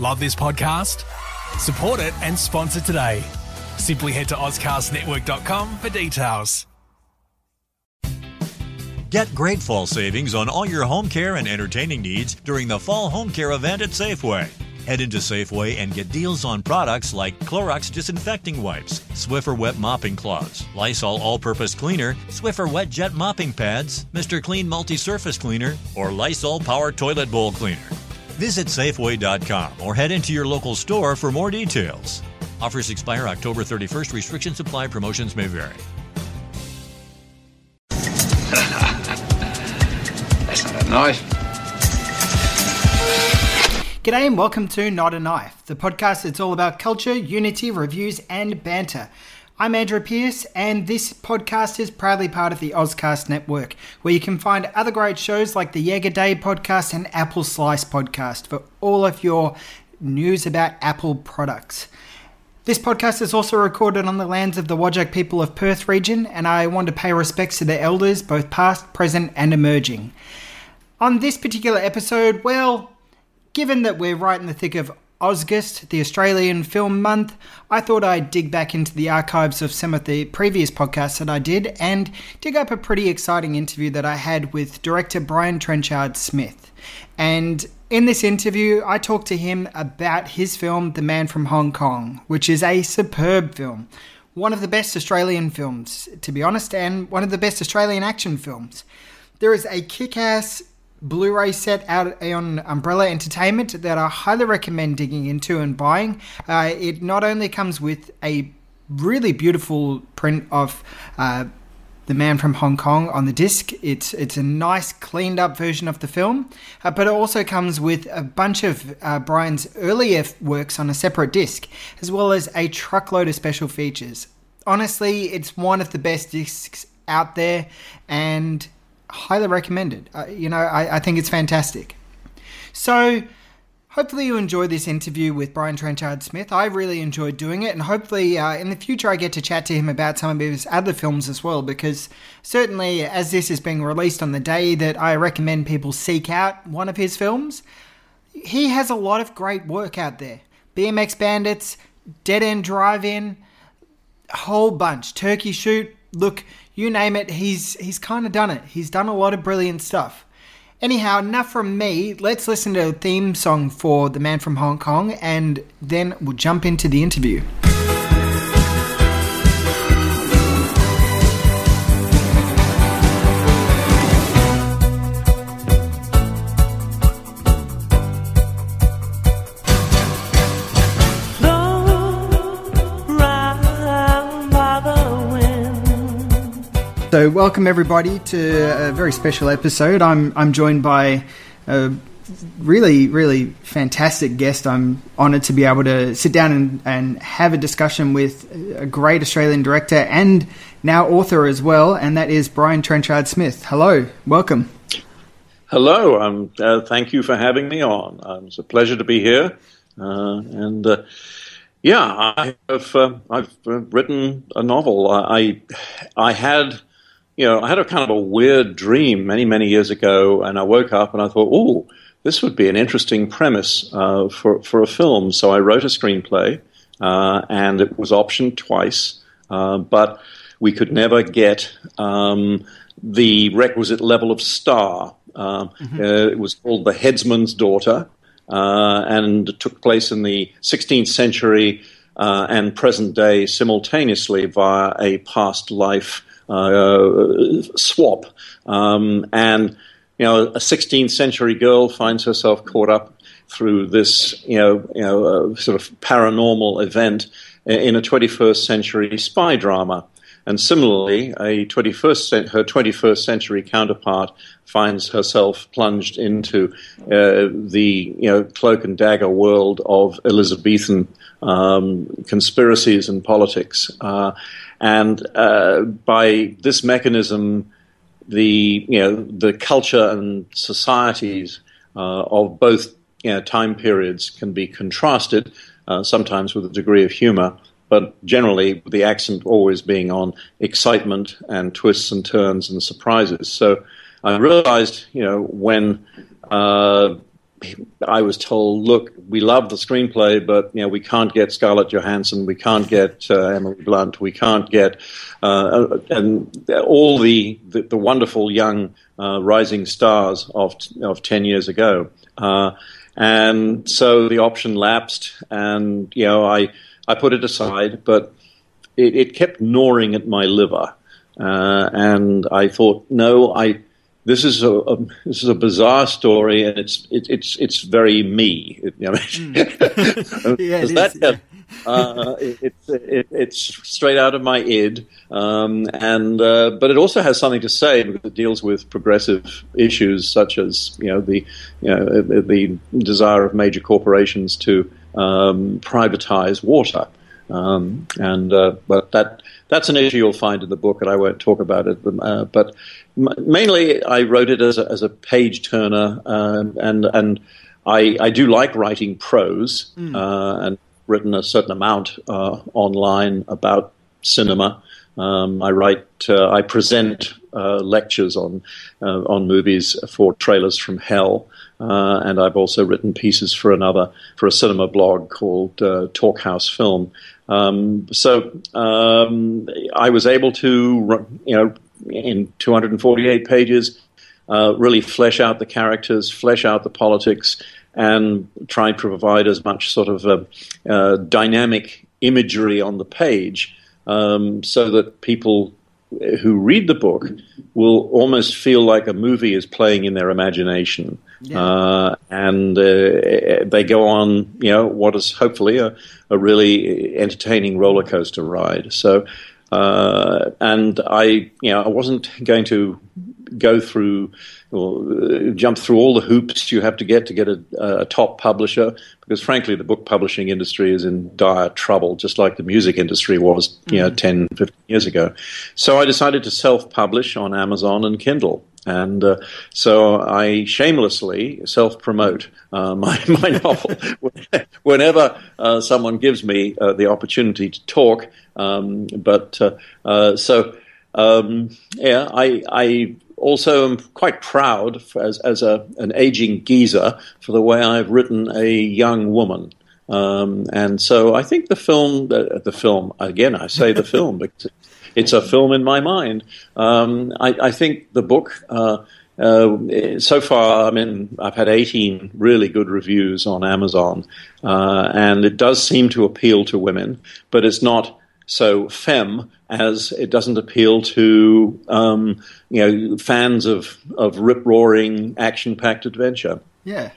Love this podcast? Support it and sponsor today. Simply head to AuscastNetwork.com for details. Get great fall savings on all your home care and entertaining needs during the Fall Home Care event at Safeway. Head into Safeway and get deals on products like Clorox disinfecting wipes, Swiffer wet mopping cloths, Lysol all-purpose cleaner, Swiffer wet jet mopping pads, Mr. Clean multi-surface cleaner, or Lysol power toilet bowl cleaner. Visit Safeway.com or head into your local store for more details. Offers expire October 31st. Restrictions apply. Promotions may vary. That's not a knife. G'day and welcome to Not a Knife, the podcast that's all about culture, unity, reviews, and banter. I'm Andrew Pierce, and this podcast is proudly part of the Auscast Network, where you can find other great shows like the Jaeger Day podcast and Apple Slice podcast for all of your news about Apple products. This podcast is also recorded on the lands of the Whadjuk people of Perth region, and I want to pay respects to their elders, both past, present, and emerging. On this particular episode, well, Given that we're right in the thick of AUSgust, the Australian Film Month, I thought I'd dig back into the archives of some of the previous podcasts that I did and dig up a pretty exciting interview that I had with director Brian Trenchard Smith. And in this interview, I talked to him about his film, The Man from Hong Kong, which is a superb film. One of the best Australian films, to be honest, and one of the best Australian action films. There is a kick ass Blu-ray set out on Umbrella Entertainment that I highly recommend digging into and buying. Uh, it not only comes with a really beautiful print of uh, the Man from Hong Kong on the disc. It's it's a nice cleaned up version of the film, uh, but it also comes with a bunch of uh, Brian's earlier works on a separate disc, as well as a truckload of special features. Honestly, it's one of the best discs out there, and highly recommended. Uh, you know, I, I think it's fantastic. So, hopefully, you enjoy this interview with Brian Trenchard Smith. I really enjoyed doing it, and hopefully, uh, in the future, I get to chat to him about some of his other films as well. Because certainly, as this is being released on the day that I recommend people seek out one of his films, he has a lot of great work out there. BMX Bandits, Dead End Drive In, a whole bunch. Turkey Shoot. Look, you name it, he's he's kind of done it. He's done a lot of brilliant stuff. Anyhow, enough from me. Let's listen to a theme song for The Man from Hong Kong and then we'll jump into the interview. So, welcome everybody to a very special episode. I'm I'm joined by a really really fantastic guest. I'm honoured to be able to sit down and, and have a discussion with a great Australian director and now author as well, and that is Brian Trenchard Smith. Hello, welcome. Hello, um, uh, thank you for having me on. Um, it's a pleasure to be here, uh, and. Uh, yeah, I have. Uh, I've written a novel. I, I had you know, I had a kind of a weird dream many, many years ago, and I woke up and I thought, oh, this would be an interesting premise uh, for, for a film. So I wrote a screenplay, uh, and it was optioned twice, uh, but we could never get um, the requisite level of star. Um, mm-hmm. Uh, it was called The Headsman's Daughter, uh, and it took place in the 16th century uh, and present day simultaneously via a past life swap. Um, and, you know, a 16th century girl finds herself caught up through this, you know, you know, uh, sort of paranormal event in a 21st century spy drama. And similarly, a 21st, her 21st century counterpart finds herself plunged into uh, the you know, cloak and dagger world of Elizabethan um, conspiracies and politics. Uh, and uh, by this mechanism, the you know the culture and societies uh, of both you know, time periods can be contrasted, uh, sometimes with a degree of humor, but generally the accent always being on excitement and twists and turns and surprises. So I realized, you know, when uh, I was told, look, we love the screenplay, but you know we can't get Scarlett Johansson, we can't get uh, Emily Blunt, we can't get uh, and all the, the, the wonderful young uh, rising stars of of ten years ago. Uh, and so the option lapsed, and you know I I put it aside, but it, it kept gnawing at my liver, uh, and I thought, no, I this is a, a, this is a bizarre story, and it's it, it's it's very me. It, you know, mm. yeah, it that, is, yeah. Uh, it, it, it's straight out of my id, um, and uh, but it also has something to say because it deals with progressive issues such as you know the you know the desire of major corporations to um, privatize water, um, and uh, but that that's an issue you'll find in the book, and I won't talk about it. Uh, but mainly, I wrote it as a, as a page turner, um, and and I, I do like writing prose, mm. uh, and written a certain amount uh, online about cinema. Um, I write, uh, I present uh, lectures on uh, on movies for Trailers from Hell, uh, and I've also written pieces for another for a cinema blog called uh, Talkhouse Film. Um, so um, I was able to, you know, in 248 pages, really flesh out the characters, flesh out the politics, and try and provide as much sort of uh, uh, dynamic imagery on the page um, so that people who read the book will almost feel like a movie is playing in their imagination. Yeah. Uh, and uh, they go on, you know, what is hopefully a, a really entertaining roller coaster ride. So, uh, and I, you know, I wasn't going to go through or uh, jump through all the hoops you have to get to get a, a, top publisher because frankly the book publishing industry is in dire trouble just like the music industry was you know mm. 10 15 years ago so i decided to self-publish on amazon and kindle and uh, so I shamelessly self promote uh, my, my novel. Whenever uh, someone gives me uh, the opportunity to talk, um, but uh, uh, so um, yeah, I, I also am quite proud as, as a, an aging geezer for the way I've written a young woman. Um, and so I think the film, the, the, film, again, I say the film because it's a film in my mind. Um, I, I, think the book, uh, uh, so far, I mean, I've had 18 really good reviews on Amazon, uh, and it does seem to appeal to women, but it's not so femme as it doesn't appeal to um, you know fans of of rip roaring action packed adventure. Yeah,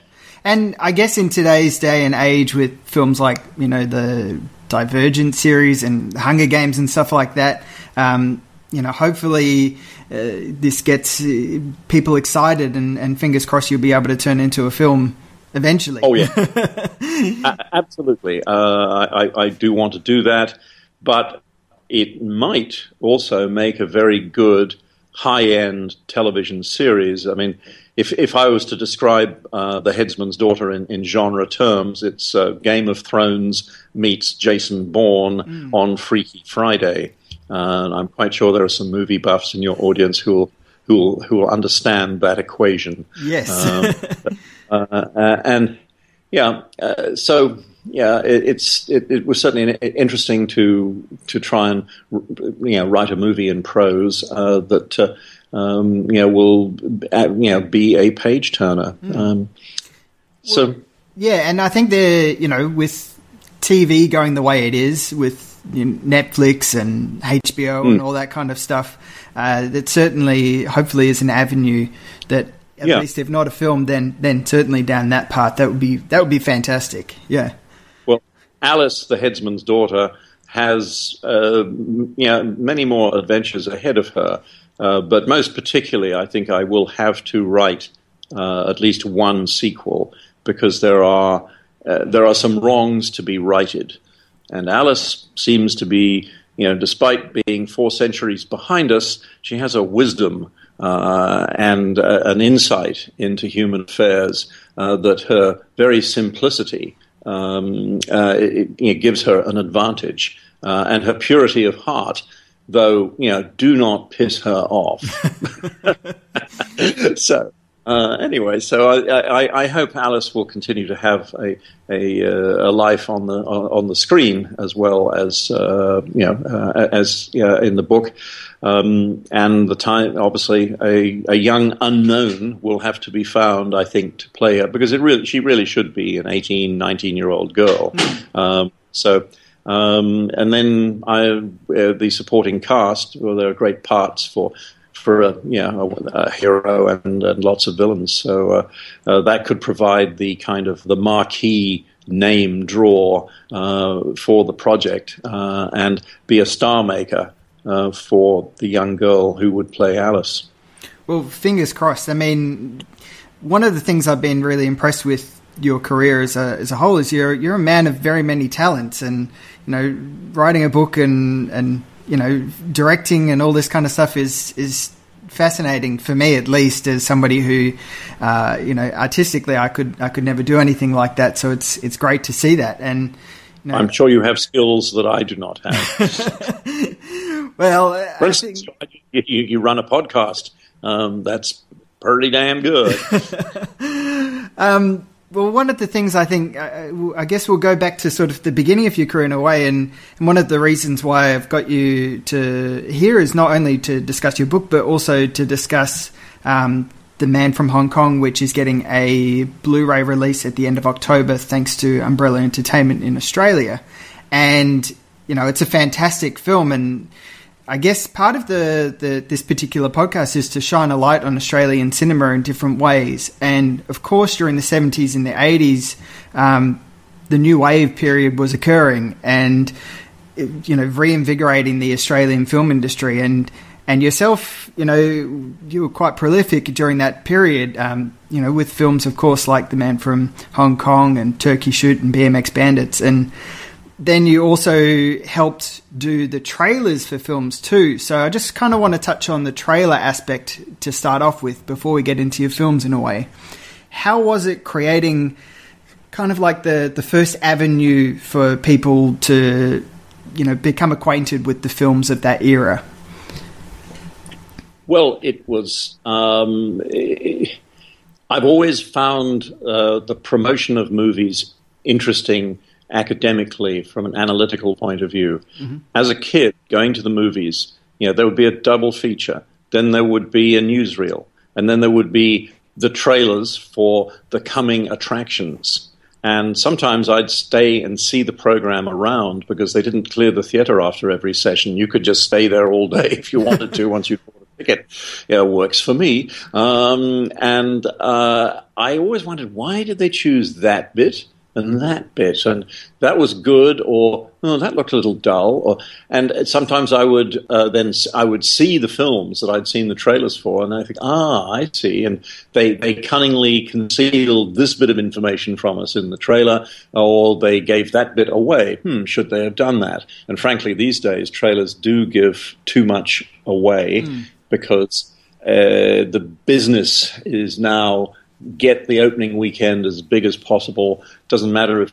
and I guess in today's day and age, with films like you know the Divergent series and Hunger Games and stuff like that, um, you know, hopefully uh, this gets uh, people excited, and, and fingers crossed you'll be able to turn into a film eventually. Oh yeah, absolutely. Uh, I, I do want to do that but it might also make a very good high end television series. I mean, if, if I was to describe uh, The Headsman's Daughter in, in genre terms, it's uh, Game of Thrones meets Jason Bourne mm. on Freaky Friday. Uh, I'm quite sure there are some movie buffs in your audience who will, who will, who will understand that equation. Yes. um, uh, uh, and yeah, uh, so yeah, it, it's it, it, was certainly interesting to to try and you know write a movie in prose uh, that uh, um, you know will uh, you know be a page turner. Mm. Um, so well, yeah, and I think they're you know with TV going the way it is with you know, Netflix and HBO mm. and all that kind of stuff, uh, that certainly hopefully is an avenue that at yeah. least if not a film, then then certainly down that path that would be that would be fantastic. Yeah. Alice, the headsman's daughter, has uh, you know, many more adventures ahead of her. Uh, but most particularly, I think I will have to write uh, at least one sequel because there are uh, there are some wrongs to be righted, and Alice seems to be, you know, despite being four centuries behind us, she has a wisdom uh, and uh, an insight into human affairs that her very simplicity um, uh, it, it, gives her an advantage. Uh, and her purity of heart, though, you know, do not piss her off. so, uh, anyway, so I, I, I, hope Alice will continue to have a a, uh, a life on the on the screen as well as uh, you know uh, as in the book. Um, and the time, obviously, a, a young unknown will have to be found, I think, to play her because it really she really should be an 18, 19 year old girl. Um, so. Um, and then I, uh, the supporting cast, well, there are great parts for for a you know a, a hero and, and, lots of villains. So uh, uh, that could provide the kind of the marquee name draw uh, for the project and be a star maker for the young girl who would play Alice. Well, fingers crossed. I mean, one of the things I've been really impressed with your career as a as a whole is you're you're a man of very many talents, and you know, writing a book and and you know, directing and all this kind of stuff is is fascinating for me at least as somebody who uh, you know artistically I could I could never do anything like that. So it's it's great to see that. And you know, I'm sure you have skills that I do not have. Well for instance think... you, you, run a podcast. Um, that's pretty damn good. Um, well, one of the things I think, uh, I guess we'll go back to sort of the beginning of your career in a way, and, and, one of the reasons why I've got you to here is not only to discuss your book, but also to discuss um, The Man from Hong Kong, which is getting a Blu ray release at the end of October thanks to Umbrella Entertainment in Australia. And, you know, it's a fantastic film, and I guess part of the, the, this particular podcast is to shine a light on Australian cinema in different ways. And of course, during the 70s and the 80s, um, the new wave period was occurring and you know reinvigorating the Australian film industry. And and yourself, you know, you were quite prolific during that period. Um, you know, with films, of course, like The Man from Hong Kong and Turkey Shoot and BMX Bandits and then you also helped do the trailers for films too. So I just kind of want to touch on the trailer aspect to start off with before we get into your films in a way. How was it creating kind of like the, the first avenue for people to, you know, become acquainted with the films of that era? Well, it was. Um, I've always found uh, the promotion of movies interesting academically from an analytical point of view. Mm-hmm. As a kid going to the movies, you know, there would be a double feature. Then there would be a newsreel, and then there would be the trailers for the coming attractions. And sometimes I'd stay and see the program around because they didn't clear the theater after every session. You could just stay there all day if you wanted to once you bought a ticket. Yeah, works for me. Um, and uh, I always wondered why did they choose that bit? And that bit, and that was good, or oh, that looked a little dull, or and sometimes I would uh, then I would see the films that I'd seen the trailers for, and I think, ah, I see, and they they cunningly concealed this bit of information from us in the trailer, or they gave that bit away. Hmm, should they have done that? And frankly, these days trailers do give too much away mm. because uh, the business is now get the opening weekend as big as possible. Doesn't matter if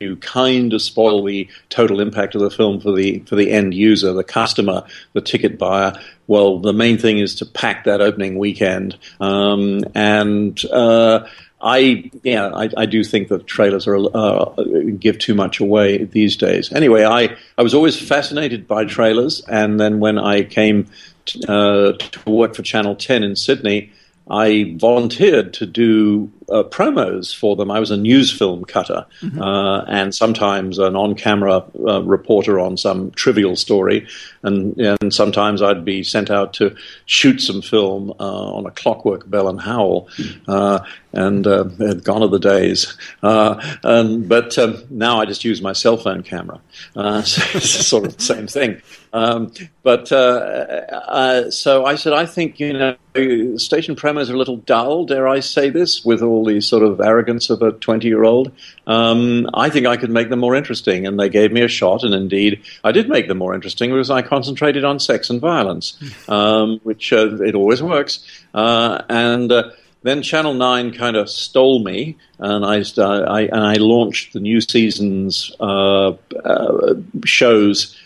you kind of spoil the total impact of the film for the for the end user, the customer, the ticket buyer. Well, the main thing is to pack that opening weekend, um, and uh, I yeah I, I, do think that trailers are uh, give too much away these days. Anyway, I I was always fascinated by trailers, and then when I came uh, to work for Channel Ten in Sydney. I volunteered to do uh, promos for them. I was a news film cutter mm-hmm. uh, and sometimes an on camera uh, reporter on some trivial story. And, and sometimes I'd be sent out to shoot some film uh, on a clockwork Bell and Howell. Mm-hmm. and uh, gone are the days. and, but um, now I just use my cell phone camera. so it's sort of the same thing. Um, but uh, uh, so I said, I think you know, station promos are a little dull. Dare I say this with all the sort of arrogance of a twenty-year-old? Um, I think I could make them more interesting, and they gave me a shot. And indeed, I did make them more interesting because I concentrated on sex and violence, um, which uh, it always works. Uh, and uh, then Channel Nine kind of stole me, and I, I, and I launched the new season's uh, uh, shows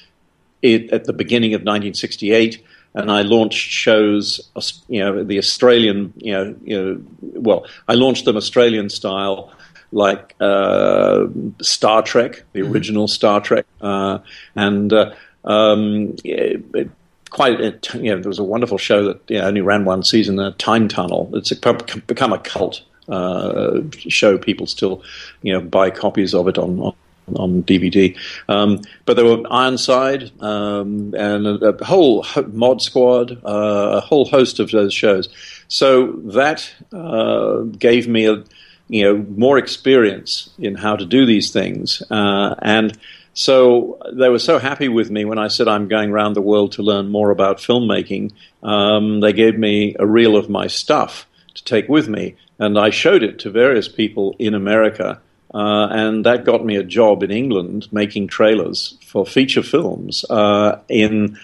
it, at the beginning of 1968. And I launched shows, you know, the Australian, you know, you know, well, I launched them Australian style, like uh, Star Trek, the mm-hmm. original Star Trek, uh, and uh, um, it, it, quite, it, you know, there was a wonderful show that you know, only ran one season, uh, Time Tunnel. It's become a cult uh, show. People still, you know, buy copies of it on, on on DVD. Um, but there were Ironside um, and a, a, whole Mod Squad, uh, a whole host of those shows. So that uh, gave me a you know more experience in how to do these things, uh, and so they were so happy with me when I said I'm going around the world to learn more about filmmaking. Um, they gave me a reel of my stuff to take with me, and I showed it to various people in America. Uh, and that got me a job in England making trailers for feature films uh, in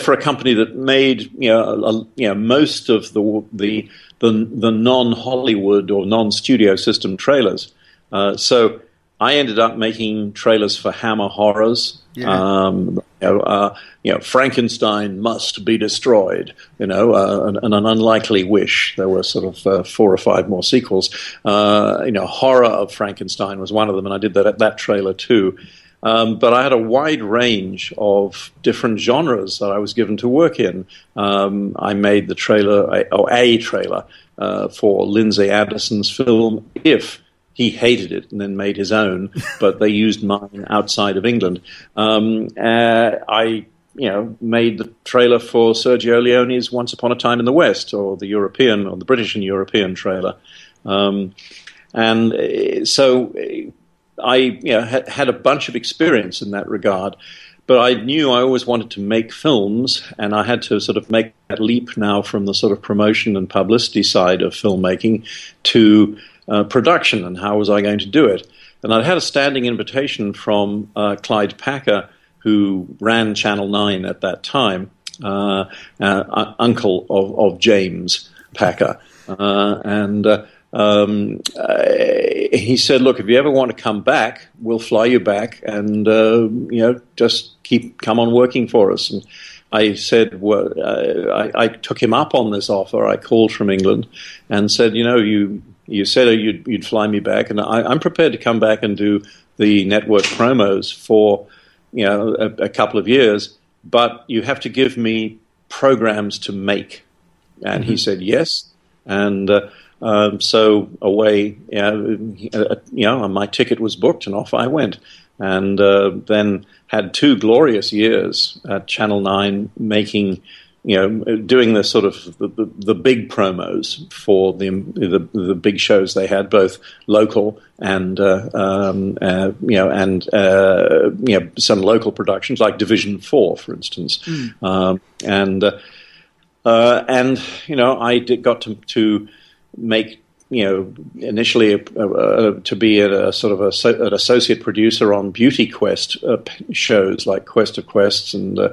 for a company that made you know, a, you know most of the the the, the non Hollywood or non studio system trailers. Uh, so I ended up making trailers for Hammer Horrors. Yeah. Um, you, know, uh, you, know, Frankenstein must be destroyed. You know, uh, an, an, unlikely wish. There were sort of uh, four or five more sequels. Uh, you know, Horror of Frankenstein was one of them, and I did that that trailer too. Um, but I had a wide range of different genres that I was given to work in. Um, I made the trailer, or a trailer, uh, for Lindsay Anderson's film If he hated it and then made his own, but they used mine outside of England. Um, uh, I, you know, made the trailer for Sergio Leone's Once Upon a Time in the West, or the European, or the British and European trailer. Um, and uh, so uh, I, you know, had, had a bunch of experience in that regard. But I knew I always wanted to make films, and I had to sort of make that leap now from the sort of promotion and publicity side of filmmaking to uh, production and how was I going to do it. And I'd had a standing invitation from uh, Clyde Packer, who ran Channel 9 at that time, uh, uh uncle of, of, James Packer. Uh, and um, he said, "Look, if you ever want to come back, we'll fly you back, and you know, just keep come on working for us." And I said, well, I, I, took him up on this offer. I called from England and said, you know, you you said you'd, you'd fly me back, and I, am prepared to come back and do the network promos for you know a, a, couple of years, but you have to give me programs to make. And mm-hmm. he said yes, and uh, um, so away, you know, uh, you know, my ticket was booked, and off I went, and uh, then had two glorious years at Channel Nine making you know, doing the sort of the, the, the, big promos for the, the, the big shows they had, both local and uh, um, uh, you know, and uh, you know, some local productions like Division Four, for instance, mm. um, and uh, uh, and you know, I did, got to to make you know, initially uh, uh, to be a, a sort of a, an associate producer on Beauty Quest uh, shows like Quest of Quests and uh,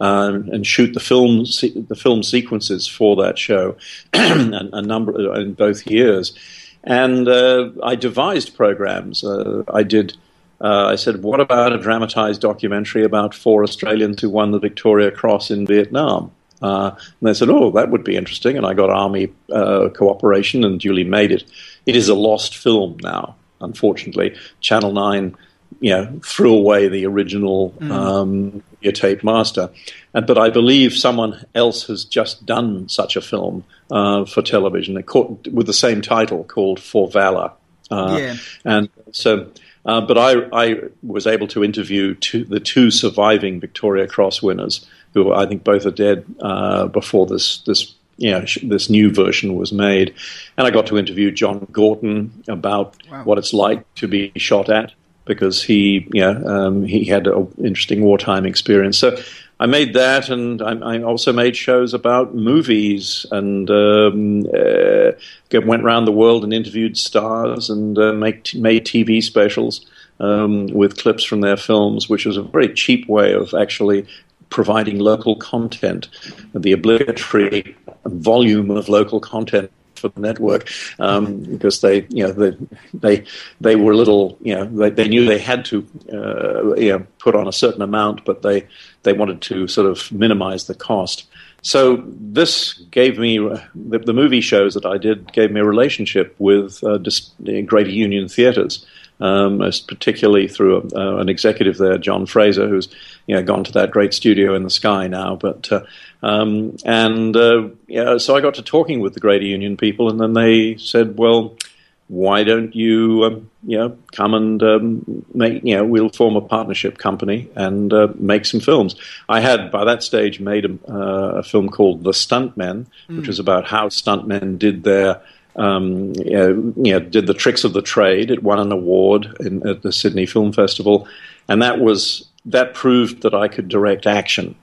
um, and shoot the film se- the film sequences for that show, a, a, number uh, in both years, and uh, I devised programs. I did. I said, "What about a dramatized documentary about four Australians who won the Victoria Cross in Vietnam?" Uh, and they said, "Oh, that would be interesting." And I got Army uh, cooperation and duly made it. It is a lost film now, unfortunately. Channel Nine, you know, threw away the original mm. um, tape master. And, but I believe someone else has just done such a film uh, for television caught, with the same title called For Valor. Uh, yeah. And so. Uh, but I, I, was able to interview two, the two surviving Victoria Cross winners, who I think both are dead uh, before this this you know, this new version was made. And I got to interview John Gorton about wow. what it's like to be shot at because he, you know, um, he had an interesting wartime experience. So I made that, and I, I also made shows about movies, and um, uh, went around the world and interviewed stars, and uh, make, made TV specials. Um, with clips from their films, which was a very cheap way of actually providing local content, the obligatory volume of local content for the network um, because they, you know, they, they, they were a little, you know, they, they knew they had to, uh, you know, put on a certain amount, but they, they wanted to sort of minimize the cost. so this gave me the, the, movie shows that I did gave me a relationship with uh, dis- Greater Union Theatres, um, particularly through a, uh, an executive there, John Fraser, who's you know gone to that great studio in the sky now. But uh, um, and uh, yeah, so I got to talking with the Greater Union people, and then they said, well why don't you, um, you know, come and um, make, you know, we'll form a partnership company and uh, make some films. I had, by that stage, made a, uh, a film called The Stuntmen, mm. which was about how stuntmen did their, um, you, know, you know, did the tricks of the trade. It won an award in, at the Sydney Film Festival, and that was that proved that I could direct action.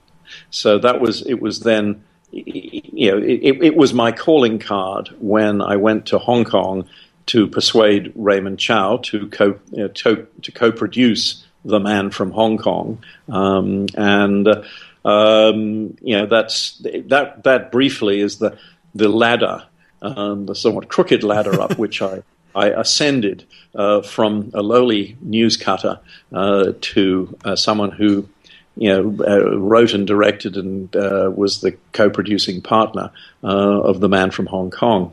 So that was it. Was then you know it, it was my calling card when I went to Hong Kong to persuade Raymond Chow to co you know, to, to, co-produce The Man from Hong Kong, um, and um, you know that's that that briefly is the the ladder, um, the somewhat crooked ladder up which I. I ascended uh, from a lowly news cutter uh, to uh, someone who you know, uh, wrote and directed and uh, was the co-producing partner uh, of The Man from Hong Kong.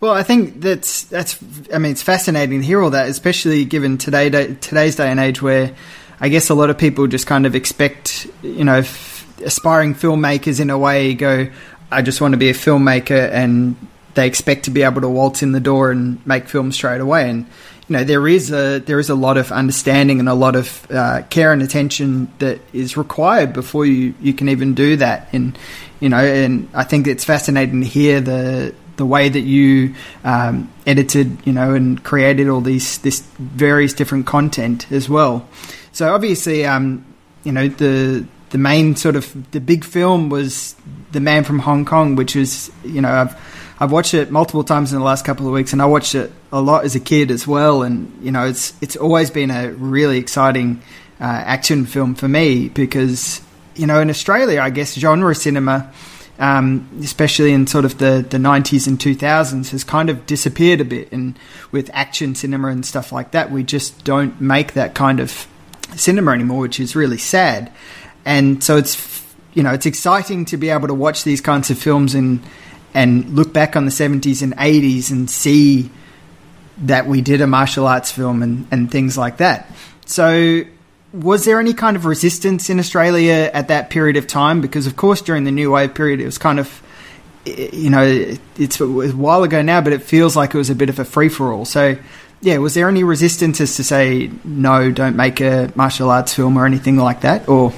Well, I think that's that's. I mean, it's fascinating to hear all that, especially given today today's day and age, where I guess a lot of people just kind of expect, you know, f- aspiring filmmakers in a way go, I just want to be a filmmaker, and they expect to be able to waltz in the door and make films straight away. And you know, there is a there is a lot of understanding and a lot of uh, care and attention that is required before you you can even do that. And you know, and I think it's fascinating to hear the the way that you um, edited, you know, and created all these this various different content as well. So obviously, um, you know, the the main sort of the big film was The Man from Hong Kong, which is you know I've I've watched it multiple times in the last couple of weeks, and I watched it a lot as a kid as well. And you know, it's it's always been a really exciting uh, action film for me because you know in Australia, I guess genre cinema um, especially in sort of the, the 90s and 2000s, has kind of disappeared a bit. And with action cinema and stuff like that, we just don't make that kind of cinema anymore, which is really sad. And so it's, you know, it's exciting to be able to watch these kinds of films and, and look back on the 70s and 80s and see that we did a martial arts film and, and things like that. So was there any kind of resistance in Australia at that period of time? Because, of course, during the New Wave period, it was kind of, eh, you know, it's a while ago now, but it feels like it was a bit of a free for all. So, yeah, was there any resistance as to say, no, don't make a martial arts film or anything like that? Or.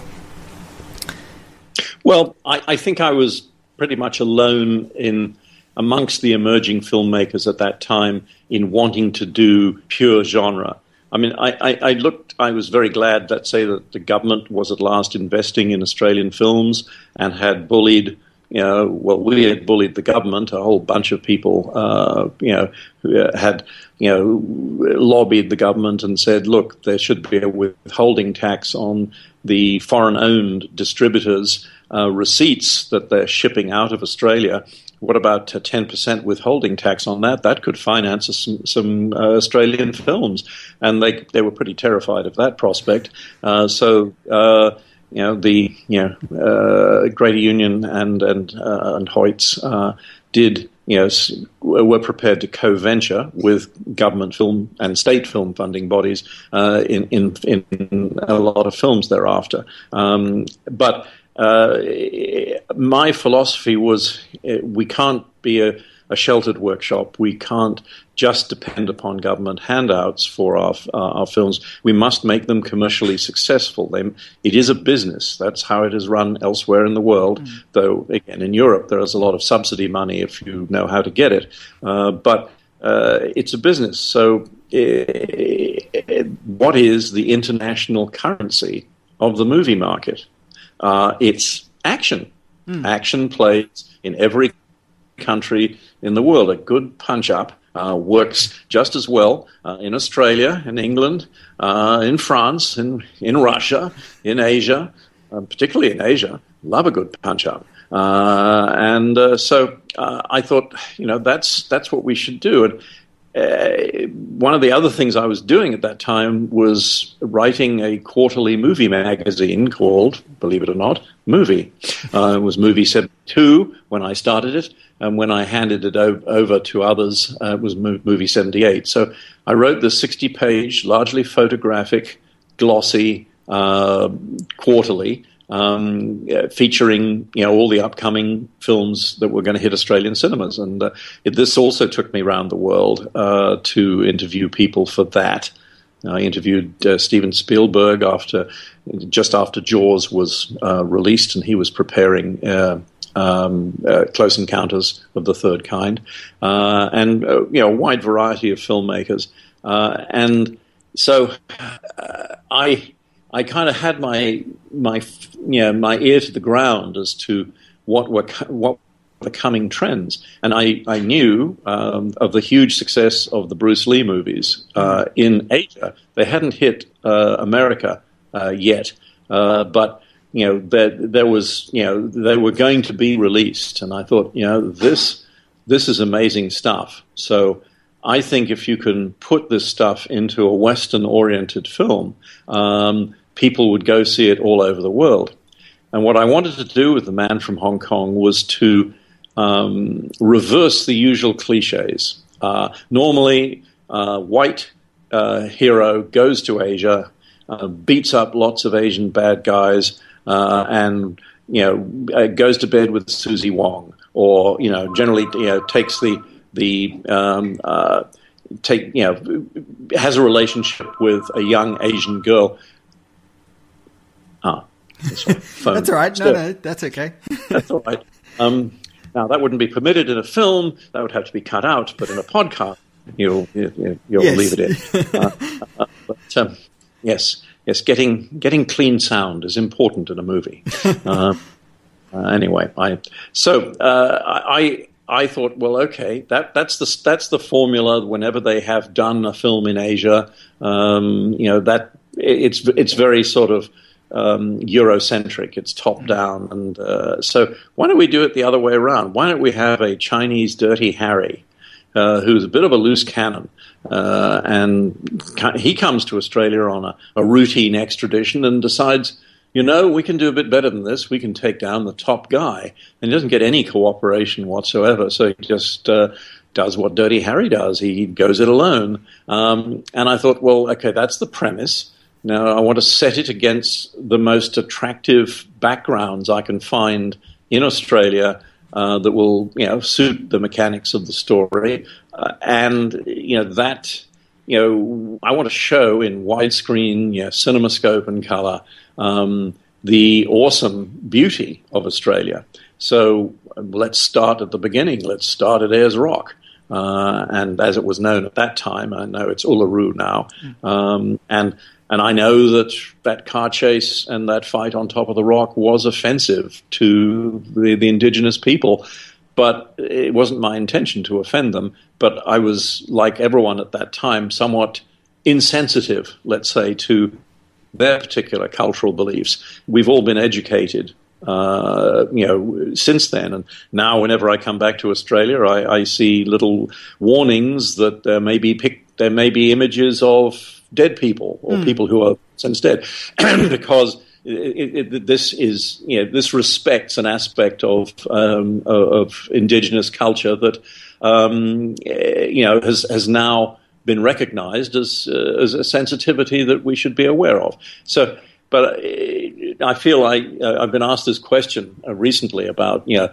Well, I, I think I was pretty much alone in amongst the emerging filmmakers at that time in wanting to do pure genre. I mean, I, I, I, looked, I was very glad, let's say, that the government was at last investing in Australian films and had bullied, you know, well, we had bullied the government, a whole bunch of people, uh, you know, who had, you know, lobbied the government and said, look, there should be a withholding tax on the foreign owned distributors' uh, receipts that they're shipping out of Australia what about a 10% withholding tax on that? That could finance some, some uh, Australian films. And they, they were pretty terrified of that prospect. Uh, so, uh, you know, the you know, uh, Greater Union and, and, uh, and Hoyts did you know, were prepared to co-venture with government film and state film funding bodies uh, in, in, in a lot of films thereafter. Um, but uh, my philosophy was uh, we can't be a, a, sheltered workshop. We can't just depend upon government handouts for our, uh, our films. We must make them commercially successful. They, it is a business. That's how it is run elsewhere in the world. Mm. Though, again, in Europe, there is a lot of subsidy money if you know how to get it. Uh, but uh, it's a business. So, uh, what is the international currency of the movie market? Uh, it's action. Mm. Action plays in every country in the world. A good punch up uh, works just as well uh, in Australia, in England, uh, in France, in, in Russia, in Asia, uh, particularly in Asia. Love a good punch up. Uh, and uh, so I thought, you know, that's that's what we should do. And uh, one of the other things I was doing at that time was writing a quarterly movie magazine called, believe it or not, Movie. Uh, it was Movie 72 when I started it, and when I handed it o- over to others, uh, it was Movie 78. So I wrote the 60 page, largely photographic, glossy uh, quarterly um, featuring you know all the upcoming films that were going to hit Australian cinemas, and uh, it, this also took me around the world uh, to interview people for that. I interviewed uh, Steven Spielberg after just after Jaws was uh, released, and he was preparing. Uh, um, uh, Close Encounters of the Third Kind, and you know a wide variety of filmmakers, and so I I kind of had my my you know, my ear to the ground as to what were what the coming trends, and I I knew um, of the huge success of the Bruce Lee movies uh, in Asia. They hadn't hit uh, America uh, yet, uh, but you know there there was you know they were going to be released, and I thought you know this this is amazing stuff. So. I think if you can put this stuff into a Western oriented film, um, people would go see it all over the world. And what I wanted to do with The Man from Hong Kong was to um, reverse the usual cliches. Uh, normally, uh, white uh, hero goes to Asia, uh, beats up lots of Asian bad guys, uh, and you know uh, goes to bed with Susie Wong, or you know generally you know takes the the um, take you know has a relationship with a young Asian girl Ah, that's all right. No, no, that's okay. that's all right. Um, now that wouldn't be permitted in a film; that would have to be cut out. But in a podcast, you'll you, will yes. leave it in. Uh, uh, but um, yes, yes, getting getting clean sound is important in a movie. Uh, uh, anyway, I so uh, I. I thought, well, okay, that, that's the that's the formula. Whenever they have done a film in Asia, um, you know that it's it's very sort of um, Eurocentric. It's top hmm. down, and uh, so why don't we do it the other way around? Why don't we have a Chinese Dirty Harry, uh, who's a bit of a loose cannon, uh, and he comes to Australia on a, a, routine extradition and decides. You know, we can do a bit better than this. We can take down the top guy. And he doesn't get any cooperation whatsoever. So he just uh, does what Dirty Harry does. He goes it alone. Um, and I thought, well, okay, that's the premise. Now, I want to set it against the most attractive backgrounds I can find in Australia uh, that will, you know, suit the mechanics of the story, uh, and you know that, you know, I want to show in widescreen, you know, CinemaScope and color um, the awesome beauty of Australia. So let's start at the beginning. Let's start at Ayers Rock. Uh, and as it was known at that time, I know it's Uluru now. Mm. Um, and and I know that that car chase and that fight on top of the rock was offensive to the, the indigenous people. But it wasn't my intention to offend them. But I was, like everyone at that time, somewhat insensitive, let's say, to their particular cultural beliefs. We've all been educated uh, you know, since then. And now, whenever I come back to Australia, I, I see little warnings that there may be pic- there may be images of dead people or mm. people who are since dead, because it, it, this is you know this respects an aspect of um, of indigenous culture that um, you know has has now been recognised as uh, as a sensitivity that we should be aware of. So. But uh, I feel I, uh, I've been asked this question uh, recently about, you know,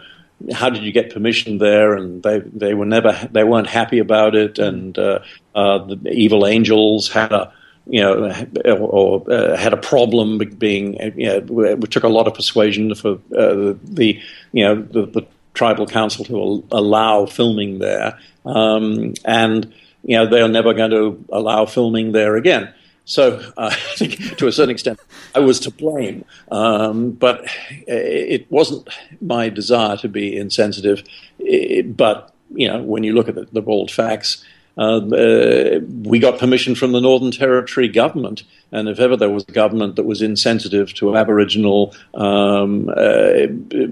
how did you get permission there? And they they were never they weren't happy about it. And uh, uh, the evil angels had a you know or, uh, had a problem being you know it took a lot of persuasion for uh, the you know the, the, tribal council to allow filming there. Um, and you know they're never going to allow filming there again. So uh, to a certain extent, I was to blame. Um, but it wasn't my desire to be insensitive. It, but you know, when you look at the, the bald facts, uh, uh, we got permission from the Northern Territory government. And if ever there was a government that was insensitive to Aboriginal um, uh,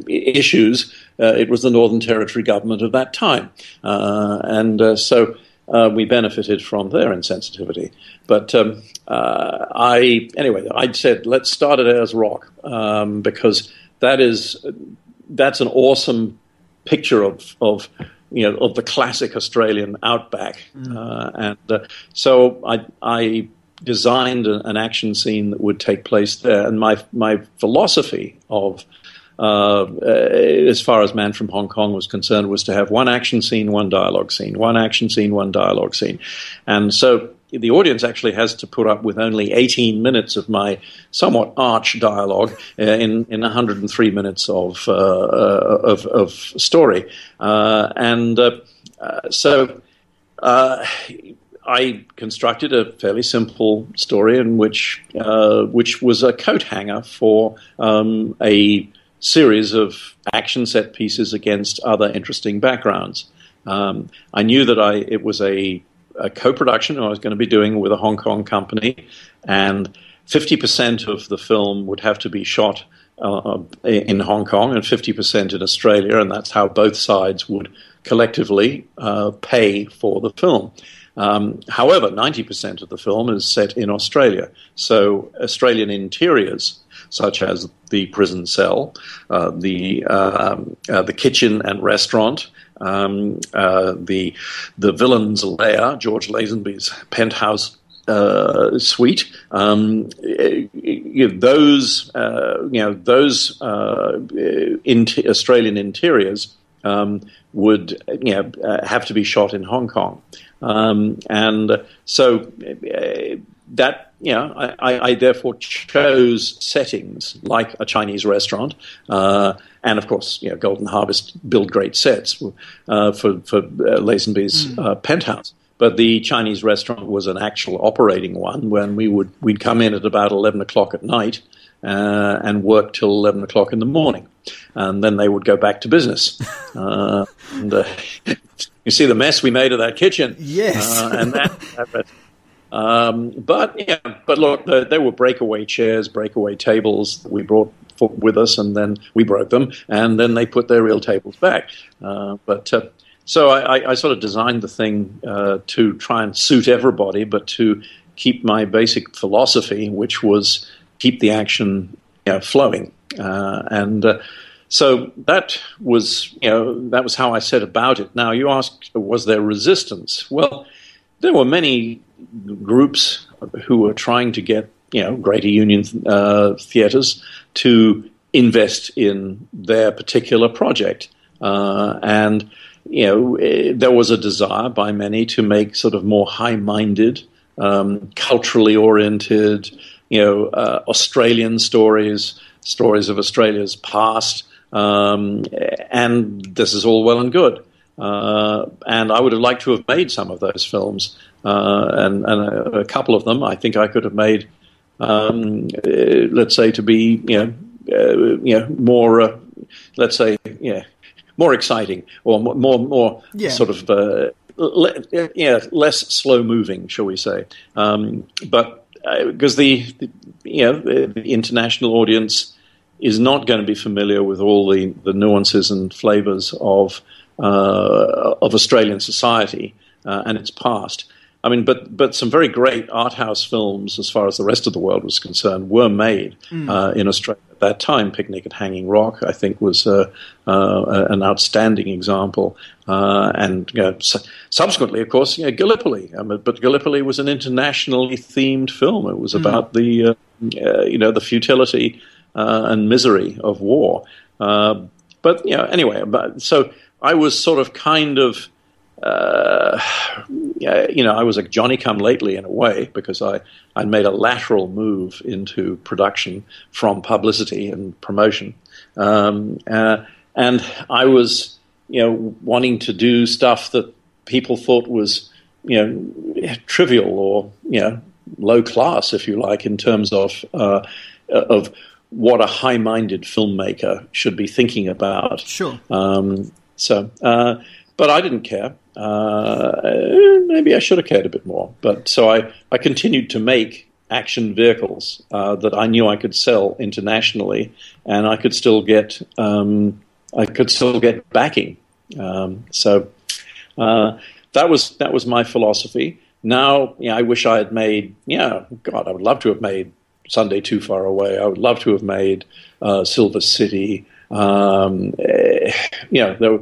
issues, uh, it was the Northern Territory government of that time. Uh, and so uh, we benefited from their insensitivity. But um, uh, I, anyway, I said, let's start it Ayers Rock um, because that is that's an awesome picture of of you know of the classic Australian outback, mm. uh, and uh, so I I designed an action scene that would take place there, and my my philosophy of uh, as far as Man from Hong Kong was concerned, was to have one action scene, one dialogue scene, one action scene, one dialogue scene. And so the audience actually has to put up with only 18 minutes of my somewhat arch dialogue uh, in, in 103 minutes of, uh, uh, of, of, story. Uh, and uh, so I constructed a fairly simple story in which, which was a coat hanger for um, a series of action set pieces against other interesting backgrounds. Um, I knew that I it was a, a co-production I was going to be doing with a Hong Kong company, and 50% of the film would have to be shot uh, in Hong Kong and 50% in Australia, and that's how both sides would collectively uh, pay for the film. Um, however, 90% of the film is set in Australia, so Australian interiors such as the prison cell, uh, the um, uh, the kitchen and restaurant, um, uh, the the villain's lair, George Lazenby's penthouse uh, suite. Um, you know, those uh, you know those uh, Australian interiors um, would you know have to be shot in Hong Kong, um, and so that you know, I, I, therefore chose settings like a Chinese restaurant, uh, and of course, you know, Golden Harvest build great sets uh, for for uh, Lazenby's mm. uh, penthouse. But the Chinese restaurant was an actual operating one when we would we'd come in at about eleven o'clock at night uh, and work till eleven o'clock in the morning, and then they would go back to business. Uh, and you see the mess we made of that kitchen, yes, and that, that um, but yeah, but look, there were breakaway chairs, breakaway tables that we brought with us, and then we broke them, and then they put their real tables back. Uh, but uh, so I, I, sort of designed the thing uh, to try and suit everybody, but to keep my basic philosophy, which was keep the action you know, flowing, uh, and. Uh, so that was, you know, that was how I set about it. Now you asked, was there resistance? Well, there were many groups who were trying to get you know greater union uh, theaters to invest in their particular project, uh, and you know eh, there was a desire by many to make sort of more high-minded, um, culturally oriented, you know, uh, Australian stories, stories of Australia's past, um, and this is all well and good. Uh, and I would have liked to have made some of those films, uh, and, and a, a, couple of them I think I could have made, um, uh, let's say, to be you know, uh, you know more, uh, let's say, yeah, more exciting or more more, yeah. sort of uh, le- yeah less slow moving, shall we say? Um, but because the, the, you know the, the international audience is not going to be familiar with all the, the nuances and flavors of of Australian society uh, and its past. I mean, but but some very great art house films, as far as the rest of the world was concerned, were made mm. uh, in Australia at that time. Picnic at Hanging Rock, I think, was uh, uh, an outstanding example. Uh, and you know, su- subsequently, of course, you know, Gallipoli. I mean, but Gallipoli was an internationally themed film. It was mm. about the you know the futility and misery of war. but you know, anyway, but so I was sort of kind of, uh, you know, I was a Johnny come lately in a way because I, I made a lateral move into production from publicity and promotion. Um, uh, and I was, you know, wanting to do stuff that people thought was, you know, trivial or, you know, low class, if you like, in terms of, uh, of what a high-minded filmmaker should be thinking about. Sure. Um, so, uh, but I didn't care. Uh, maybe I should have cared a bit more. But so I, I continued to make action vehicles uh, that I knew I could sell internationally, and I could still get um, I could still get backing. Um, so uh, that was that was my philosophy. Now, you know, I wish I had made. Yeah, God, I would love to have made Sunday Too Far Away. I would love to have made uh, Silver City. Um, eh, you know, there,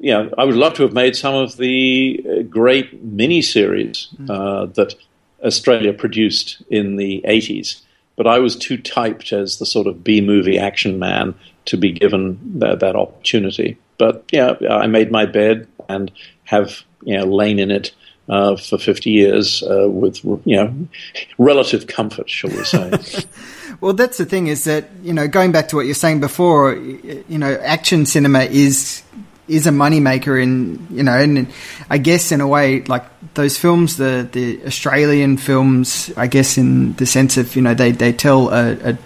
you know, I would love to have made some of the uh, great miniseries mm. uh, that Australia produced in the 80s. But I was too typed as the sort of B movie action man to be given that, that opportunity. But yeah, I made my bed and have you know lain in it uh, for 50 years uh, with you know relative comfort, shall we say? well, that's the thing is that you know going back to what you're saying before, you know, action cinema is is a moneymaker in you know, and I guess in a way like those films, the the Australian films, I guess in the sense of you know they they tell a, a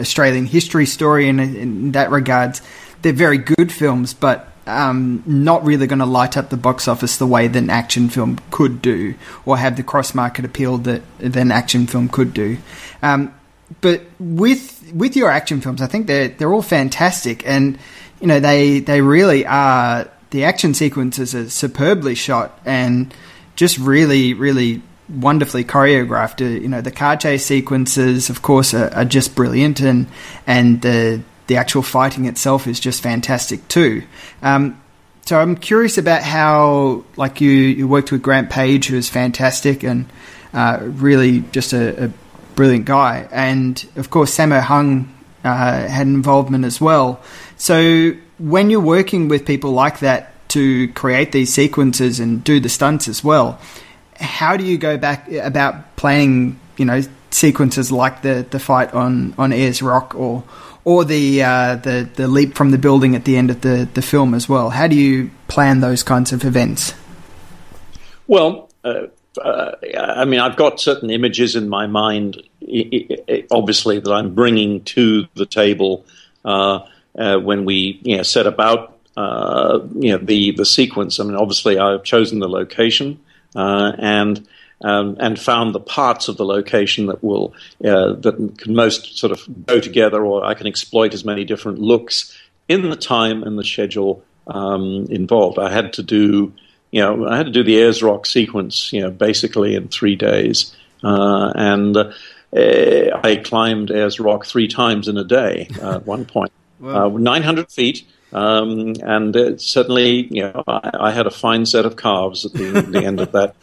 Australian history story in, in that regards. They're very good films, but um, not really going to light up the box office the way that an action film could do, or have the cross market appeal that, that an action film could do. Um, but with with your action films, I think they're they're all fantastic, and you know they they really are. The action sequences are superbly shot and just really really wonderfully choreographed. Uh, you know the car chase sequences, of course, are, are just brilliant, and and the the actual fighting itself is just fantastic too. Um, so I'm curious about how, like you, you worked with Grant Page, who is fantastic and uh, really just a, a, brilliant guy, and of course Sammo Hung uh, had involvement as well. So when you're working with people like that to create these sequences and do the stunts as well, how do you go back about planning? You know, sequences like the the fight on on Ayers Rock or or the uh, the the leap from the building at the end of the the film as well. How do you plan those kinds of events? Well. Uh, uh, I mean, I've got certain images in my mind, obviously, that I'm bringing to the table uh, uh, when we you know, set about uh, you know, the, the sequence. I mean, obviously, I've chosen the location, and um, and found the parts of the location that will uh, that can most sort of go together, or I can exploit as many different looks in the time and the schedule um, involved. I had to do, you know, I had to do the Ayers Rock sequence, you know, basically in three days, uh, and uh, I climbed Ayers Rock three times in a day at one point, wow. 900 feet. Um, and certainly, you know, I, I, had a fine set of calves at the, the end of that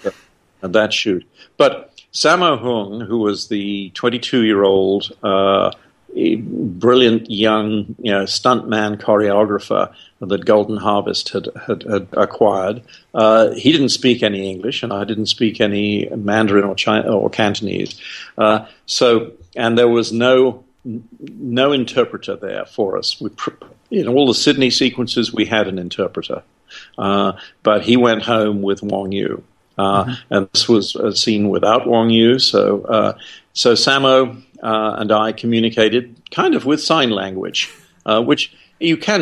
that shoot. But Sammo Hung, who was the 22 year old uh, brilliant young you know, stuntman choreographer that Golden Harvest had, had, had acquired, uh, he didn't speak any English, and I didn't speak any Mandarin or, China, or Cantonese. Uh, so, and there was no no interpreter there for us. We, in all the Sydney sequences, we had an interpreter, uh, but he went home with Wong Yu. Uh, mm-hmm. And this was a scene without Wong Yu. So, uh, so Sammo uh, and I communicated kind of with sign language, uh, which you can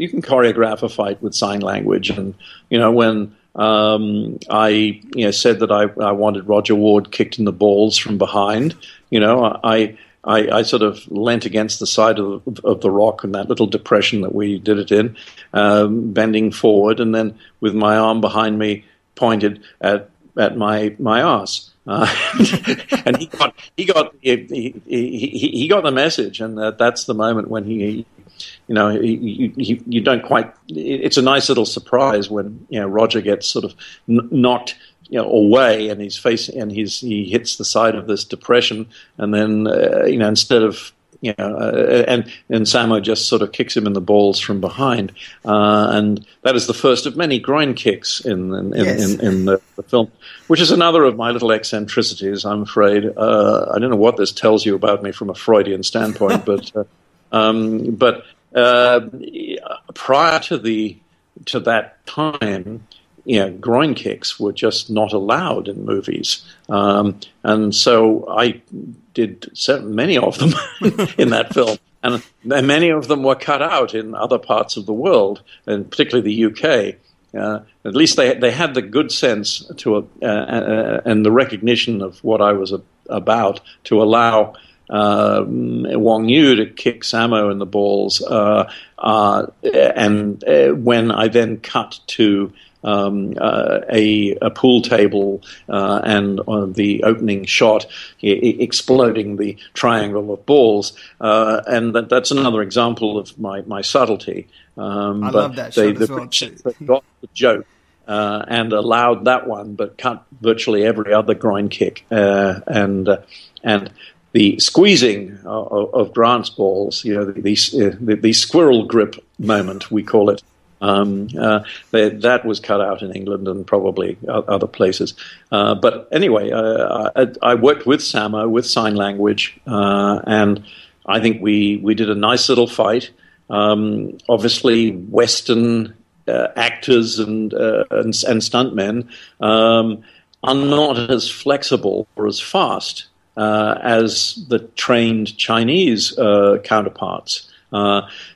you can choreograph a fight with sign language. And you know when um, I you know said that I, I wanted Roger Ward kicked in the balls from behind, you know I. I, I, sort of leant against the side of, of, the rock in that little depression that we did it in, um, bending forward, and then with my arm behind me, pointed at at my my ass. Uh, and he got he got he, he, he, got the message, and that, that's the moment when he, you know, he, he, you don't quite. It's a nice little surprise when you know Roger gets sort of knocked you know, away, and he's facing and he's he hits the side of this depression, and then uh, you know instead of you know, uh, and and Sammo just sort of kicks him in the balls from behind, uh, and that is the first of many groin kicks in in, in, yes. in, in the, the, film, which is another of my little eccentricities. I'm afraid uh, I don't know what this tells you about me from a Freudian standpoint, but uh, um, but uh, prior to the to that time, you know, groin kicks were just not allowed in movies. Um, and so I did many of them in that film. And, many of them were cut out in other parts of the world, and particularly the UK. Uh, at least they they had the good sense to uh, uh, and the recognition of what I was a, about to allow um, Wong Yu to kick Sammo in the balls. Uh, uh, and uh, when I then cut to um, uh, a, a, pool table uh, and uh, the opening shot I- exploding the triangle of balls. Uh, and that, that's another example of my, my subtlety. Um, I love that they, shot the, well got the joke. Uh, and allowed that one, but cut virtually every other groin kick. Uh, and and the squeezing of, of Grant's balls, you know, the, the, the, the, squirrel grip moment, we call it, um, uh, they, that was cut out in England and probably other places. Uh, but anyway, uh, I, I, worked with Sammo with sign language, uh, and I think we, we did a nice little fight. Um, obviously, Western uh, actors and, uh, and, and stuntmen um, are not as flexible or as fast as the trained Chinese counterparts.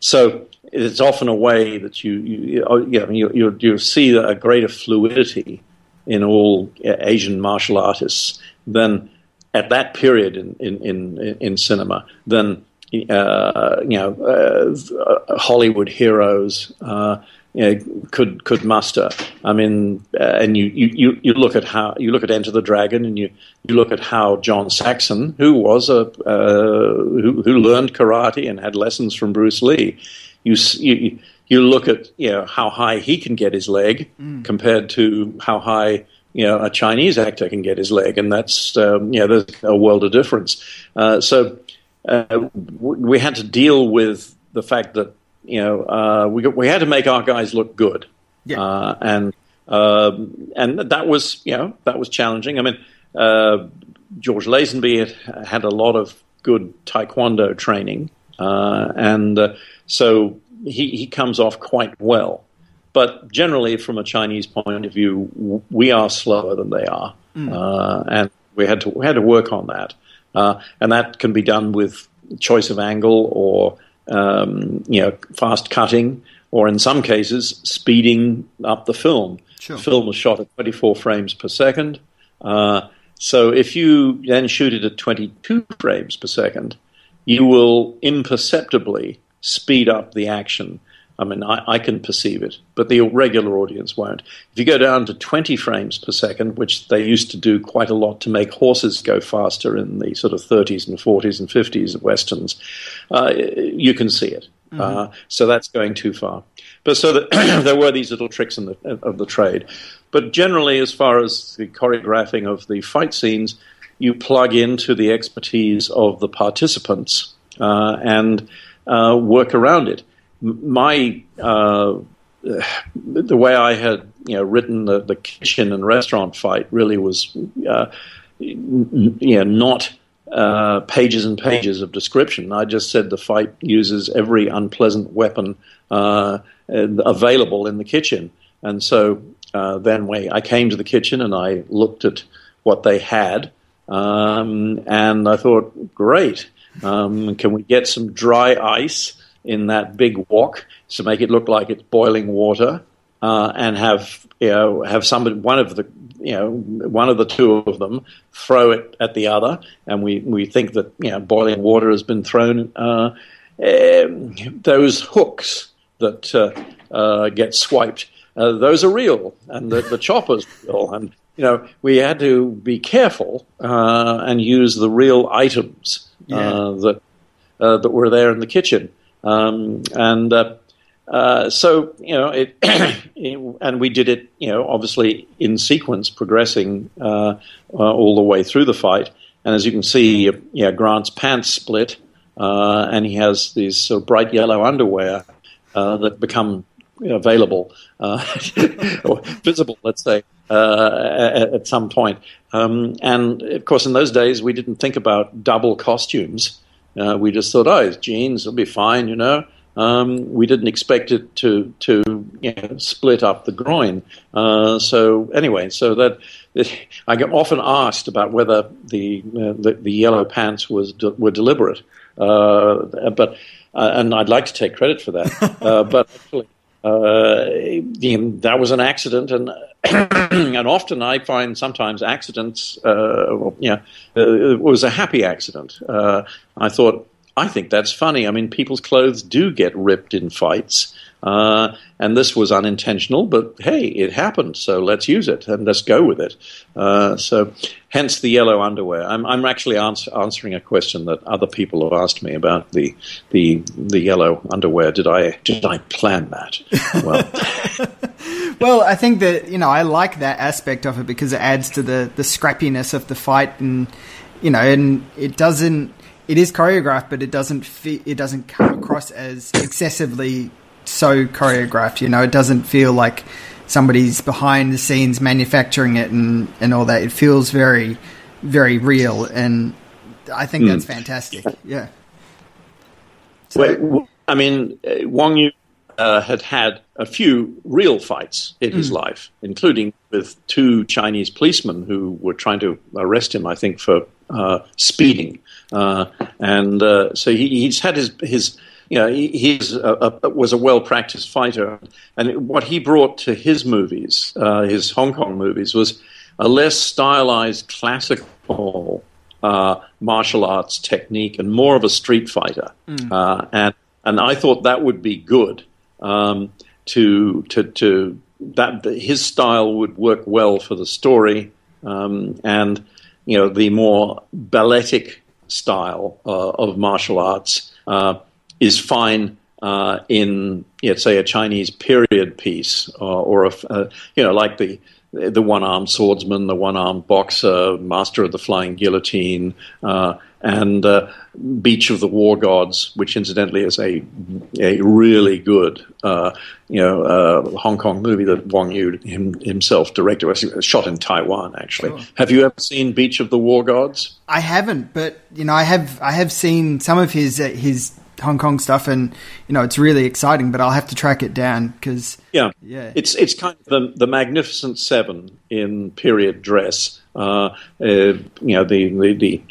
so it's often a way that you you you, you, you, you see a greater fluidity in all Asian martial artists than at that period in in in, in cinema than uh, you know uh, Hollywood heroes. Uh, you know, could could muster. I mean, uh, and you, you, you look at how you look at Enter the Dragon, and you, you look at how John Saxon, who was a uh, who, who learned karate and had lessons from Bruce Lee, you you you look at you know how high he can get his leg mm. compared to how high you know a Chinese actor can get his leg, and that's um, you know there's a world of difference. Uh, so uh, we had to deal with the fact that you know uh, we we had to make our guys look good, yeah. Uh, and um, and that was you know that was challenging. I mean. Uh, George Lazenby had, had a lot of good taekwondo training, uh, and so he, he comes off quite well. But generally, from a Chinese point of view, we are slower than they are, mm. uh, and we had to we had to work on that. Uh, and that can be done with choice of angle or um, you know fast cutting, or in some cases speeding up the film. Sure. The film was shot at 24 frames per second. Uh, so if you then shoot it at 22 frames per second, you will imperceptibly speed up the action. I mean, I, I, can perceive it, but the regular audience won't. If you go down to 20 frames per second, which they used to do quite a lot to make horses go faster in the sort of 30s and 40s and 50s of westerns, uh, you can see it. Mm-hmm. Uh, so that's going too far. But so that there were these little tricks in the, of the trade. But generally, as far as the choreographing of the fight scenes, you plug into the expertise of the participants. Uh, and uh, work around it. My uh, the way I had you know written the, the kitchen and restaurant fight really was uh, know not uh, pages and pages of description. I just said the fight uses every unpleasant weapon uh, available in the kitchen, and so uh, then we, I came to the kitchen and I looked at what they had, um, and I thought, great. Um, can we get some dry ice in that big wok to make it look like it's boiling water, uh, and have you know have somebody one of the you know one of the two of them throw it at the other, and we we think that you know boiling water has been thrown. Uh, um, those hooks that uh, uh get swiped, uh, those are real, and the, the chopper's real, and you know, we had to be careful uh, and use the real items yeah. that uh, that were there in the kitchen. Um, and uh, uh, so, you know, it, it, and we did it, you know, obviously in sequence, progressing all the way through the fight. And as you can see, yeah, Grant's pants split, and he has these sort of bright yellow underwear that become available uh, or visible, let's say, uh, at, at, some point. Um, and of course, in those days, we didn't think about double costumes. Uh, we just thought, oh, it's jeans it'll be fine, you know. Um, we didn't expect it to to you know, split up the groin. Uh, so anyway, so that, I get often asked about whether the uh, the, the, yellow pants was de- were deliberate, uh, but uh, and I'd like to take credit for that. Uh, but actually, uh, that was an accident, and and often I find sometimes accidents, uh, well, yeah, uh, it was a happy accident. Uh, I thought, I think that's funny. I mean, people's clothes do get ripped in fights. Uh, and this was unintentional, but hey, it happened, so let's use it and let's go with it. Uh, so, hence the yellow underwear. I'm, I'm actually ans- answering a question that other people have asked me about the the the yellow underwear. Did I did I plan that? Well. well, I think that you know I like that aspect of it because it adds to the the scrappiness of the fight, and you know, and it doesn't. It is choreographed, but it doesn't fit, it doesn't come across as excessively so choreographed. You know, it doesn't feel like somebody's behind the scenes manufacturing it and, and all that. It feels very, very real, and I think mm. that's fantastic. Yeah. So, I mean, uh, Wong Yu uh, had had a few real fights in mm. his life, including with two Chinese policemen who were trying to arrest him, I think, for uh, speeding. Uh, and uh, so he, he's had his his you know, he he's a, a, was a well practiced fighter, and what he brought to his movies, uh, his Hong Kong movies, was a less stylized classical uh, martial arts technique and more of a street fighter. Mm. Uh, and and I thought that would be good um, to to to that his style would work well for the story, um, and you know the more balletic style uh, of martial arts uh, is fine uh, in, you know, say, a Chinese period piece, or, or a, uh, you know, like the the one-armed swordsman, the one-armed boxer, master of the flying guillotine, uh, and uh, Beach of the War Gods, which incidentally is a a really good, uh, you know, uh, Hong Kong movie that Wong Yu him, himself directed. Was shot in Taiwan, actually. Have you ever seen Beach of the War Gods? I haven't, but you know, I have I have seen some of his his Hong Kong stuff, and you know it's really exciting. But I'll have to track it down because yeah, yeah, it's it's kind of the, the Magnificent Seven in period dress. Uh, uh, you know the the, the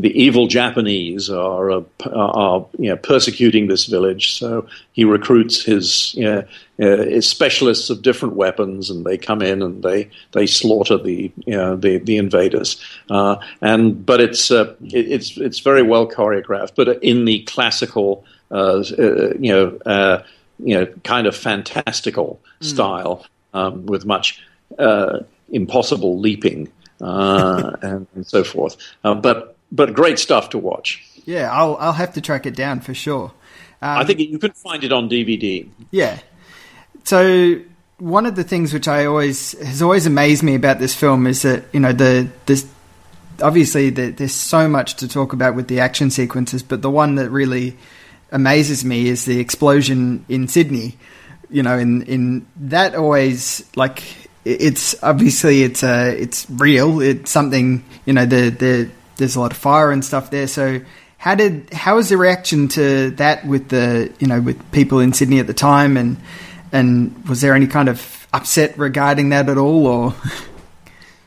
the evil Japanese are, uh, are you know, persecuting this village. So he recruits his, you know, uh, his specialists of different weapons, and they come in and they, they slaughter the you know, the, the invaders. Uh, and but it's uh, it, it's it's very well choreographed, but in the classical uh, uh, you know you know kind of fantastical mm. style um, with much impossible leaping and, and, so forth. but but great stuff to watch. Yeah, I'll I'll have to track it down for sure. Um, I think you can find it on DVD. Yeah. So one of the things which I always has always amazed me about this film is that you know the this obviously the, there's so much to talk about with the action sequences, but the one that really amazes me is the explosion in Sydney. You know, in in that always like it's obviously it's a uh, it's real. It's something you know the the there's a lot of fire and stuff there. So how did how was the reaction to that with the you know with people in Sydney at the time and and was there any kind of upset regarding that at all or?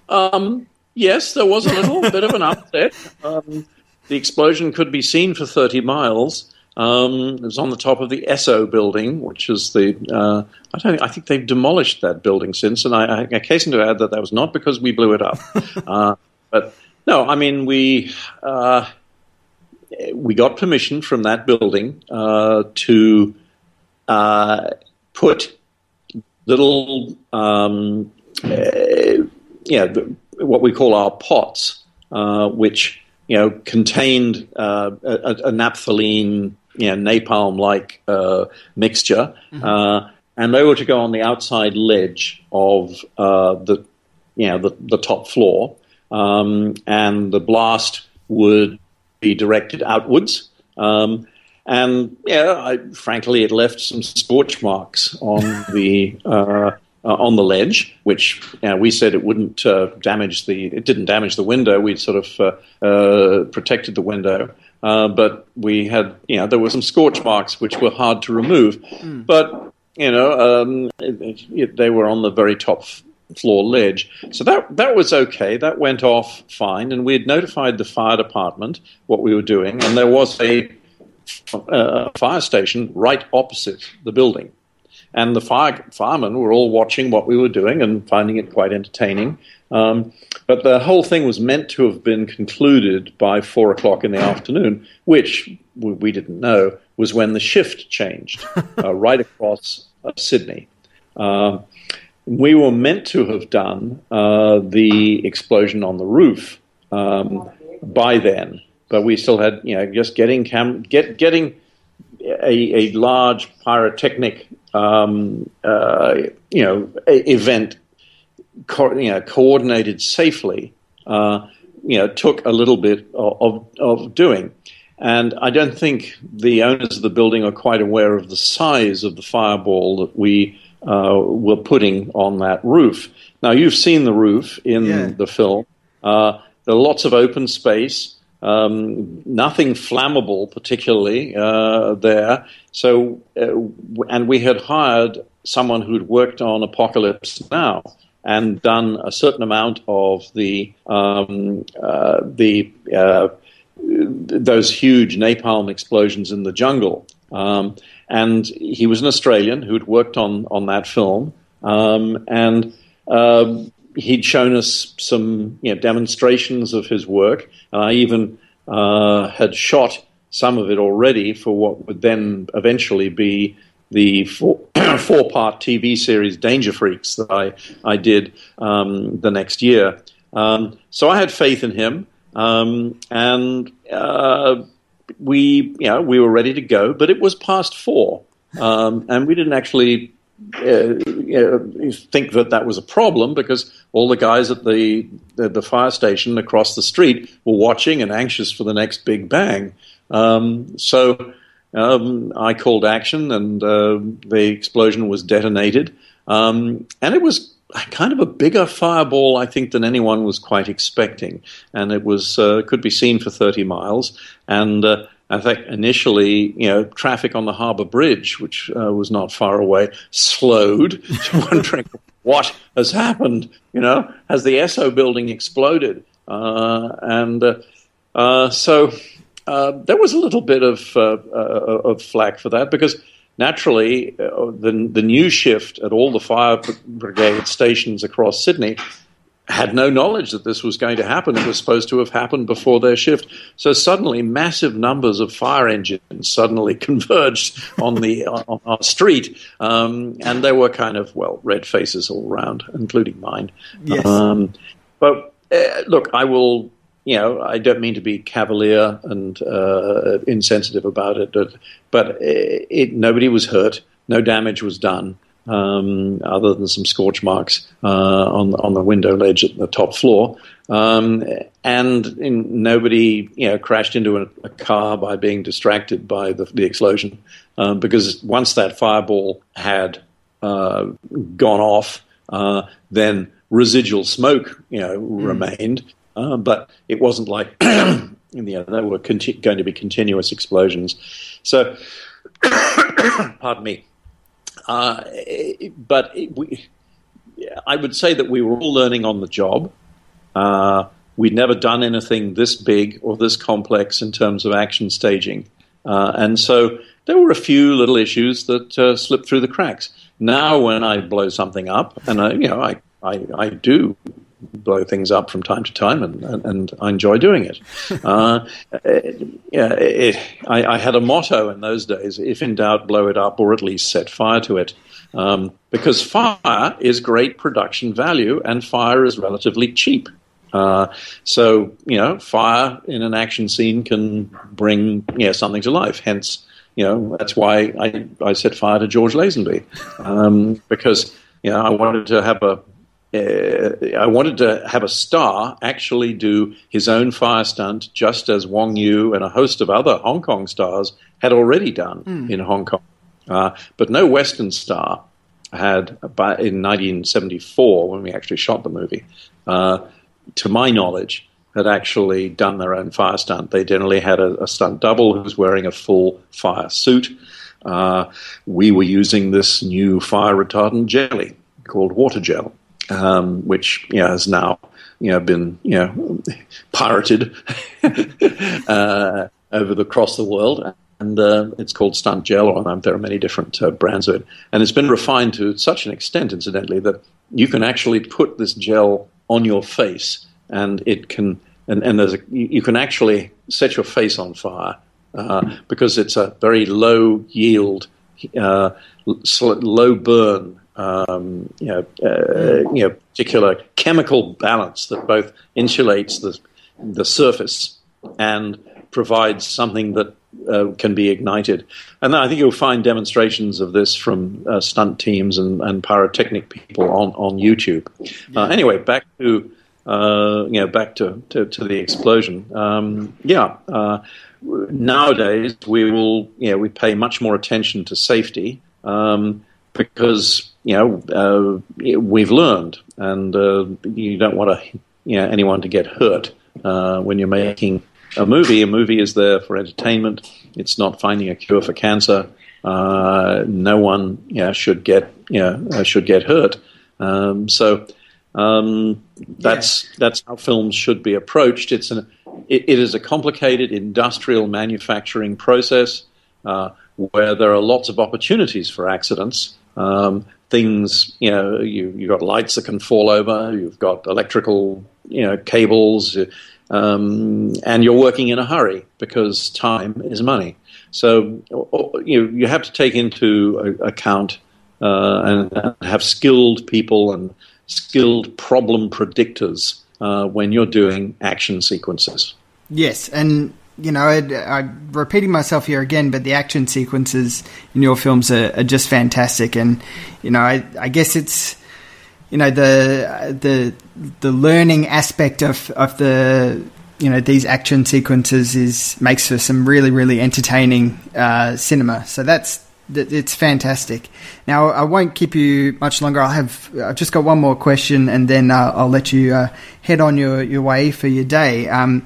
Um, yes, there was a little bit of an upset. Um, the explosion could be seen for 30 miles. Um, it was on the top of the Esso building, which is the uh, I don't I think they've demolished that building since, and I, I hasten to add that that was not because we blew it up, uh, but no, I mean we uh, we got permission from that building uh, to uh, put little um, uh, yeah what we call our pots, uh, which you know contained uh, a, a, naphthalene you know, napalm like mixture. Mm-hmm. and they were to go on the outside ledge of the you know the, the top floor, um, and the blast would be directed outwards. Um, and yeah, I, frankly, it left some scorch marks on the uh, uh, on the ledge, which you know, we said it wouldn't uh, damage the. It didn't damage the window. We sort of uh, uh, protected the window, uh, but we had you know there were some scorch marks which were hard to remove. Mm. But you know um, it, it, they were on the very top floor ledge. So that that was okay. That went off fine, and we had notified the fire department what we were doing, and there was a, a fire station right opposite the building. And the fire, firemen were all watching what we were doing and finding it quite entertaining. Um, but the whole thing was meant to have been concluded by four o'clock in the afternoon, which we didn't know was when the shift changed uh, right across of Sydney. We were meant to have done uh, the explosion on the roof um, by then, but we still had, you know, just getting cam- get getting a, a large pyrotechnic, um, uh, you know, event, co- you know, coordinated safely. Uh, you know, took a little bit of, of doing. And I don't think the owners of the building are quite aware of the size of the fireball that we uh, were putting on that roof. Now, you've seen the roof in yeah. the film. Uh, there are lots of open space, um, nothing flammable, particularly uh, there. So, uh, and we had hired someone who'd worked on Apocalypse Now and done a certain amount of the um, uh, the uh, those huge napalm explosions in the jungle. Um, and he was an Australian who'd worked on on that film, um, and uh, he'd shown us some you know, demonstrations of his work, and I even uh, had shot some of it already for what would then eventually be the four, four part TV series Danger Freaks that I, I did um, the next year. Um, so I had faith in him, um, and uh, we, you know, we were ready to go, but it was past four, um, and we didn't actually uh, think that that was a problem because all the guys at the, the, the fire station across the street were watching and anxious for the next big bang. Um, so um, I called action, and uh, the explosion was detonated. Um, and it was kind of a bigger fireball, I think, than anyone was quite expecting. And it was uh, could be seen for 30 miles. And uh, I think initially, you know, traffic on the Harbour Bridge, which uh, was not far away, slowed, wondering what has happened. You know, has the Esso building exploded? Uh, and uh, so uh, there was a little bit of of flack for that because naturally uh, the the news shift at all the fire brigade stations across Sydney had no knowledge that this was going to happen. It was supposed to have happened before their shift. So suddenly, massive numbers of fire engines suddenly converged on the on our street, um, and there were kind of well red faces all around, including mine. Yes. Um, but uh, look, I will you know, I don't mean to be cavalier and uh, insensitive about it, but, but it, it, nobody was hurt, no damage was done, um, other than some scorch marks uh, on on the window ledge at the top floor, um, and in, nobody you know crashed into a, a, car by being distracted by the, the explosion, um, because once that fireball had uh, gone off, uh, then residual smoke you know mm. remained uh, but it wasn't like in the other, there were conti- going to be continuous explosions. So, pardon me. Uh, but it, we, I would say that we were all learning on the job. Uh, we'd never done anything this big or this complex in terms of action staging. Uh, and so there were a few little issues that uh, slipped through the cracks. Now, when I blow something up, and I, you know, I, I, I do blow things up from time to time, and, and, and I enjoy doing it. uh, it, yeah, it, I, I, had a motto in those days: if in doubt, blow it up, or at least set fire to it. Um, because fire is great production value, and fire is relatively cheap. Uh, so you know, fire in an action scene can bring yeah, something to life. Hence, you know, that's why I, I set fire to George Lazenby um, because you know I wanted to have a uh, I wanted to have a star actually do his own fire stunt, just as Wong Yu and a host of other Hong Kong stars had already done mm. in Hong Kong. Uh, but no Western star had, in 1974, when we actually shot the movie, uh, to my knowledge, had actually done their own fire stunt. They generally had a, a stunt double who was wearing a full fire suit. Uh, we were using this new fire retardant jelly called water gel um, which you know, has now you know been you know pirated uh, over the across the world, and uh, it's called Stunt Gel, um, there are many different uh, brands of it, and it's been refined to such an extent, incidentally, that you can actually put this gel on your face, and it can, and, and there's a, you can actually set your face on fire uh, because it's a very low yield uh, low burn, um, you, know, uh, you know, particular chemical balance that both insulates the the surface and provides something that uh, can be ignited. And I think you'll find demonstrations of this from uh, stunt teams and, and, pyrotechnic people on, on YouTube. Uh, anyway, back to uh, you know back to, to, to the explosion. Um, yeah, uh, nowadays we will you know we pay much more attention to safety um, because you know uh, we've learned, and you don't want to you know anyone to get hurt when you're making a movie. A movie is there for entertainment. It's not finding a cure for cancer. Uh, no one you know, should get you know, uh, should get hurt. Um, so um, that's yeah. that's how films should be approached. It's an it, it is a complicated industrial manufacturing process uh, where there are lots of opportunities for accidents. Um, things you know you you've got lights that can fall over. You've got electrical you know cables. Um, and you're working in a hurry because time is money. So you you have to take into account uh, and have skilled people and skilled problem predictors uh, when you're doing action sequences. Yes, and you know, I, am repeating myself here again, but the action sequences in your films are, are just fantastic, and you know, I, I guess it's you know the the the learning aspect of of the you know these action sequences is makes for some really really entertaining uh, cinema. So that's it's fantastic. Now I won't keep you much longer. I have I've just got one more question, and then uh, I'll let you uh, head on your your way for your day. Um,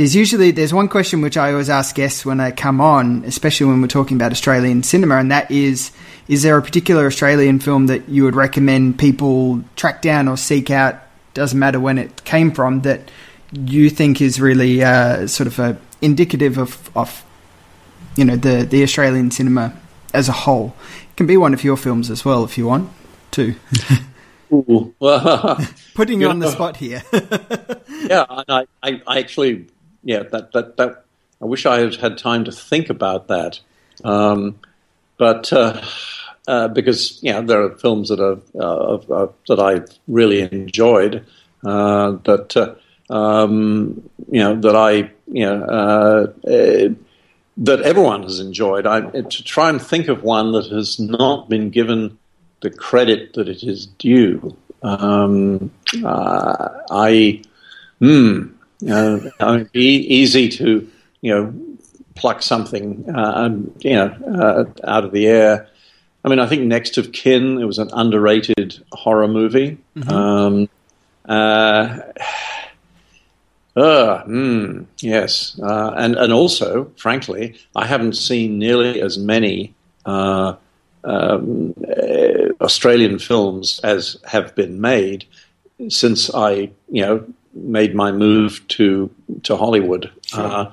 there's usually there's one question which I always ask guests when I come on, especially when we're talking about Australian cinema, and that is is there a particular Australian film that you would recommend people track down or seek out? Doesn't matter when it came from. That you think is really uh, sort of a indicative of, of you know the the Australian cinema as a whole. It can be one of your films as well if you want to. Ooh, Putting you on the spot here. yeah, I, I, I, actually, yeah, that, that, that. I wish I had had time to think about that, um, but. Uh, uh, because know there are films that are uh, that I really enjoyed uh, that uh, um, you know that I you know uh, uh, that everyone has enjoyed. I to try and think of one that has not been given the credit that it is due. Um, I hmm, you it'd be easy to you know pluck something uh, you know uh, out of the air. I mean, I think Next of Kin it was an underrated horror movie. Mm-hmm. Um, uh, uh, mm, yes. Uh, and, and also, frankly, I haven't seen nearly as many uh, um, uh, Australian films as have been made since I, you know, made my move to to Hollywood. Sure. Uh,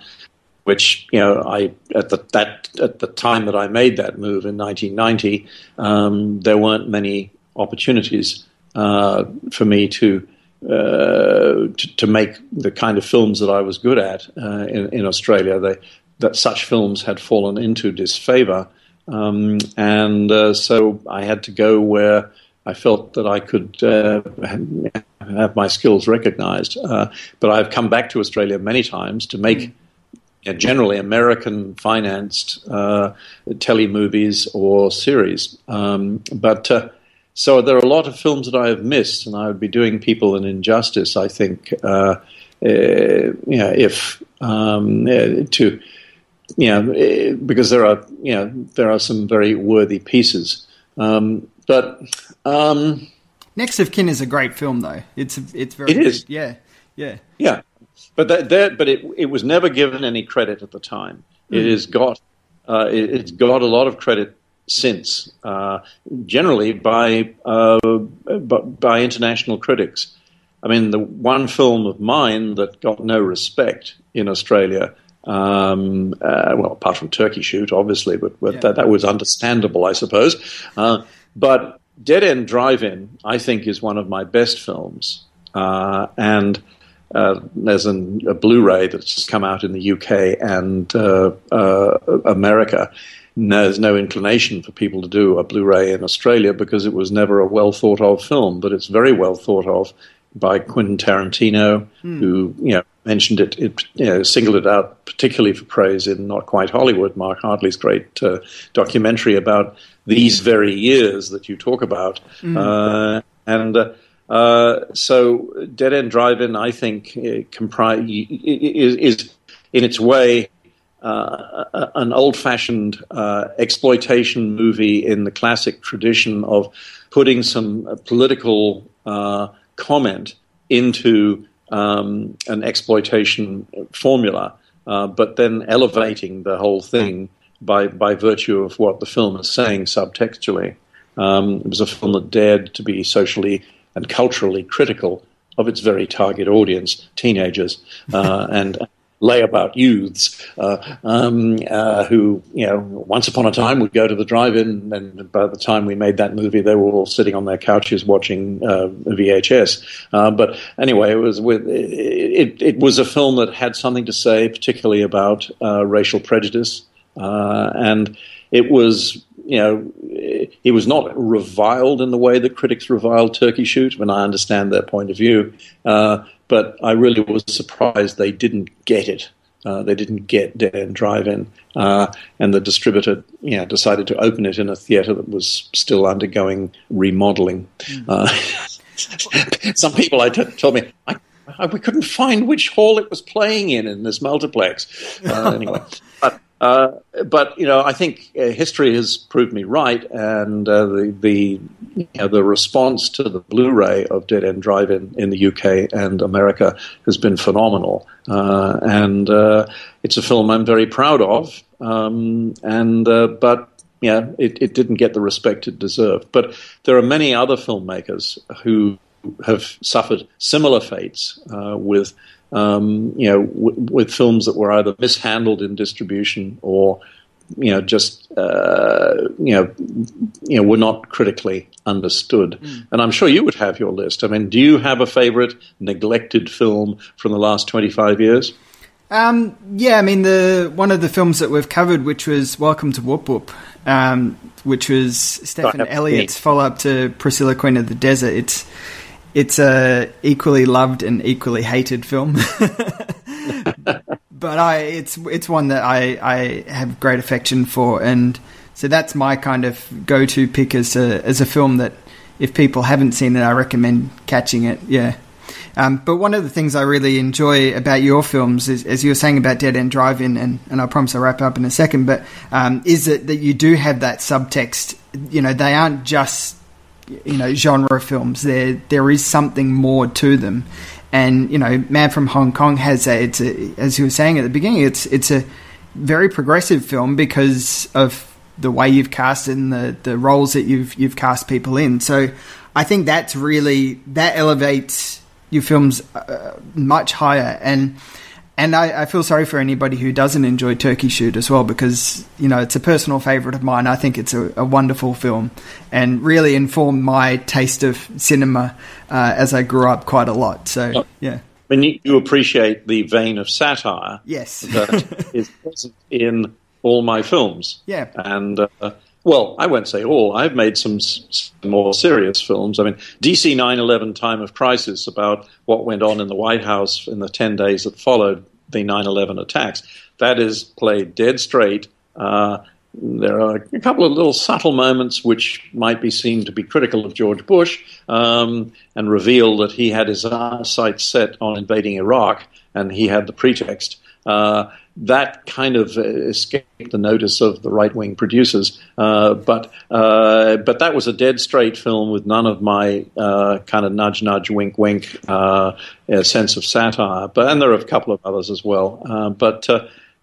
which you know, I at the that at the time that I made that move in 1990, um, there weren't many opportunities uh, for me to uh, to, to, make the kind of films that I was good at uh, in, in, Australia. They, that such films had fallen into disfavor, um, and uh, so I had to go where I felt that I could uh, have my skills recognized. Uh, but I've come back to Australia many times to make. Mm. generally, American financed uh, tele movies or series, um, but so there are a lot of films that I have missed, and I would be doing people an injustice, I think, uh, uh, you know, if um, uh, to you know, uh, because there are you know there are some very worthy pieces, um, but um, Next of Kin is a great film, though. It's it's very it is yeah yeah yeah, but that, that but it it was never given any credit at the time. Mm. It has got uh, it, has got a lot of credit since, uh, generally by, uh, by international critics. I mean, the one film of mine that got no respect in Australia, um, uh, well, apart from Turkey Shoot, obviously, but, but yeah. that, that, was understandable, I suppose. Uh, but Dead End Drive In, I think, is one of my best films. Uh, and uh, there's an, a Blu ray that's just come out in the UK and America there's no inclination for people to do a Blu-ray in Australia because it was never a well thought of film, but it's very well thought of by Quentin Tarantino, mm. who you know mentioned it, it you know, singled it out particularly for praise in Not Quite Hollywood, Mark Hartley's great uh, documentary about these very years that you talk about, mm. uh, and. Uh, uh, so, Dead End Drive-In, I think, uh, comprise is, is in its way uh, an old-fashioned uh, exploitation movie in the classic tradition of putting some political uh, comment into um, an exploitation formula, uh, but then elevating the whole thing by by virtue of what the film is saying subtextually. Um, it was a film that dared to be socially and culturally critical of its very target audience, teenagers, uh, and layabout youths uh, um, uh, who, you know, once upon a time would go to the drive-in, and by the time we made that movie, they were all sitting on their couches watching uh, VHS. Uh, but anyway, it was with it, it, was a film that had something to say, particularly about uh, racial prejudice, uh, and it was you know, he was not reviled in the way that critics reviled Turkey Shoot, and I understand their point of view. Uh, but I really was surprised they didn't get it. Uh, they didn't get Dead End Drive-In, uh, and the distributor, you know, decided to open it in a theater that was still undergoing remodeling. Mm. some people I t- told me I, I, we couldn't find which hall it was playing in in this multiplex. Uh, anyway, uh, but you know, I think uh, history has proved me right, and uh, the the you know, the response to the Blu-ray of Dead End Drive-In in the UK and America has been phenomenal, uh, and uh, it's a film I'm very proud of. Um, and but yeah, it, it didn't get the respect it deserved. But there are many other filmmakers who have suffered similar fates with um, you know, w- with films that were either mishandled in distribution or, you know, just uh, you know, you know, were not critically understood. Mm. And I'm sure you would have your list. I mean, do you have a favorite neglected film from the last 25 years? Um, yeah, I mean, the one of the films that we've covered, which was Welcome to Woop Woop, um, which was Stephan Elliott's follow up to Priscilla Queen of the Desert. It's it's a equally loved and equally hated film. but I, it's it's one that I, I have great affection for, and so that's my kind of go to pick as a as a film that if people haven't seen it, I recommend catching it. Yeah. Um, but one of the things I really enjoy about your films is, as you were saying about Dead End Drive-In, and, and I promise I'll wrap up in a second, but um, is that, that you do have that subtext. You know, they aren't just you know genre films. There there is something more to them, and you know, Man from Hong Kong has a. It's a, as you were saying at the beginning. It's it's a very progressive film because of the way you've cast and the the roles that you've you've cast people in. So I think that's really that elevates your films uh, much higher and and I, I, feel sorry for anybody who doesn't enjoy Turkey Shoot as well because you know it's a personal favourite of mine. I think it's a, a, wonderful film and really informed my taste of cinema uh, as I grew up quite a lot. So yeah. I mean, you appreciate the vein of satire yes. that is present in all my films. Yeah. And uh, well, I won't say all. I've made some, some more serious films. I mean, DC 9 11 Time of Crisis, about what went on in the White House in the 10 days that followed the 9 11 attacks. That is played dead straight. Uh, there are a couple of little subtle moments which might be seen to be critical of George Bush um, and reveal that he had his sights set on invading Iraq and he had the pretext. Uh, that kind of escaped the notice of the right wing producers. Uh, but uh, but that was a dead straight film with none of my uh, kind of nudge nudge wink wink uh, sense of satire. But and there are a couple of others as well. But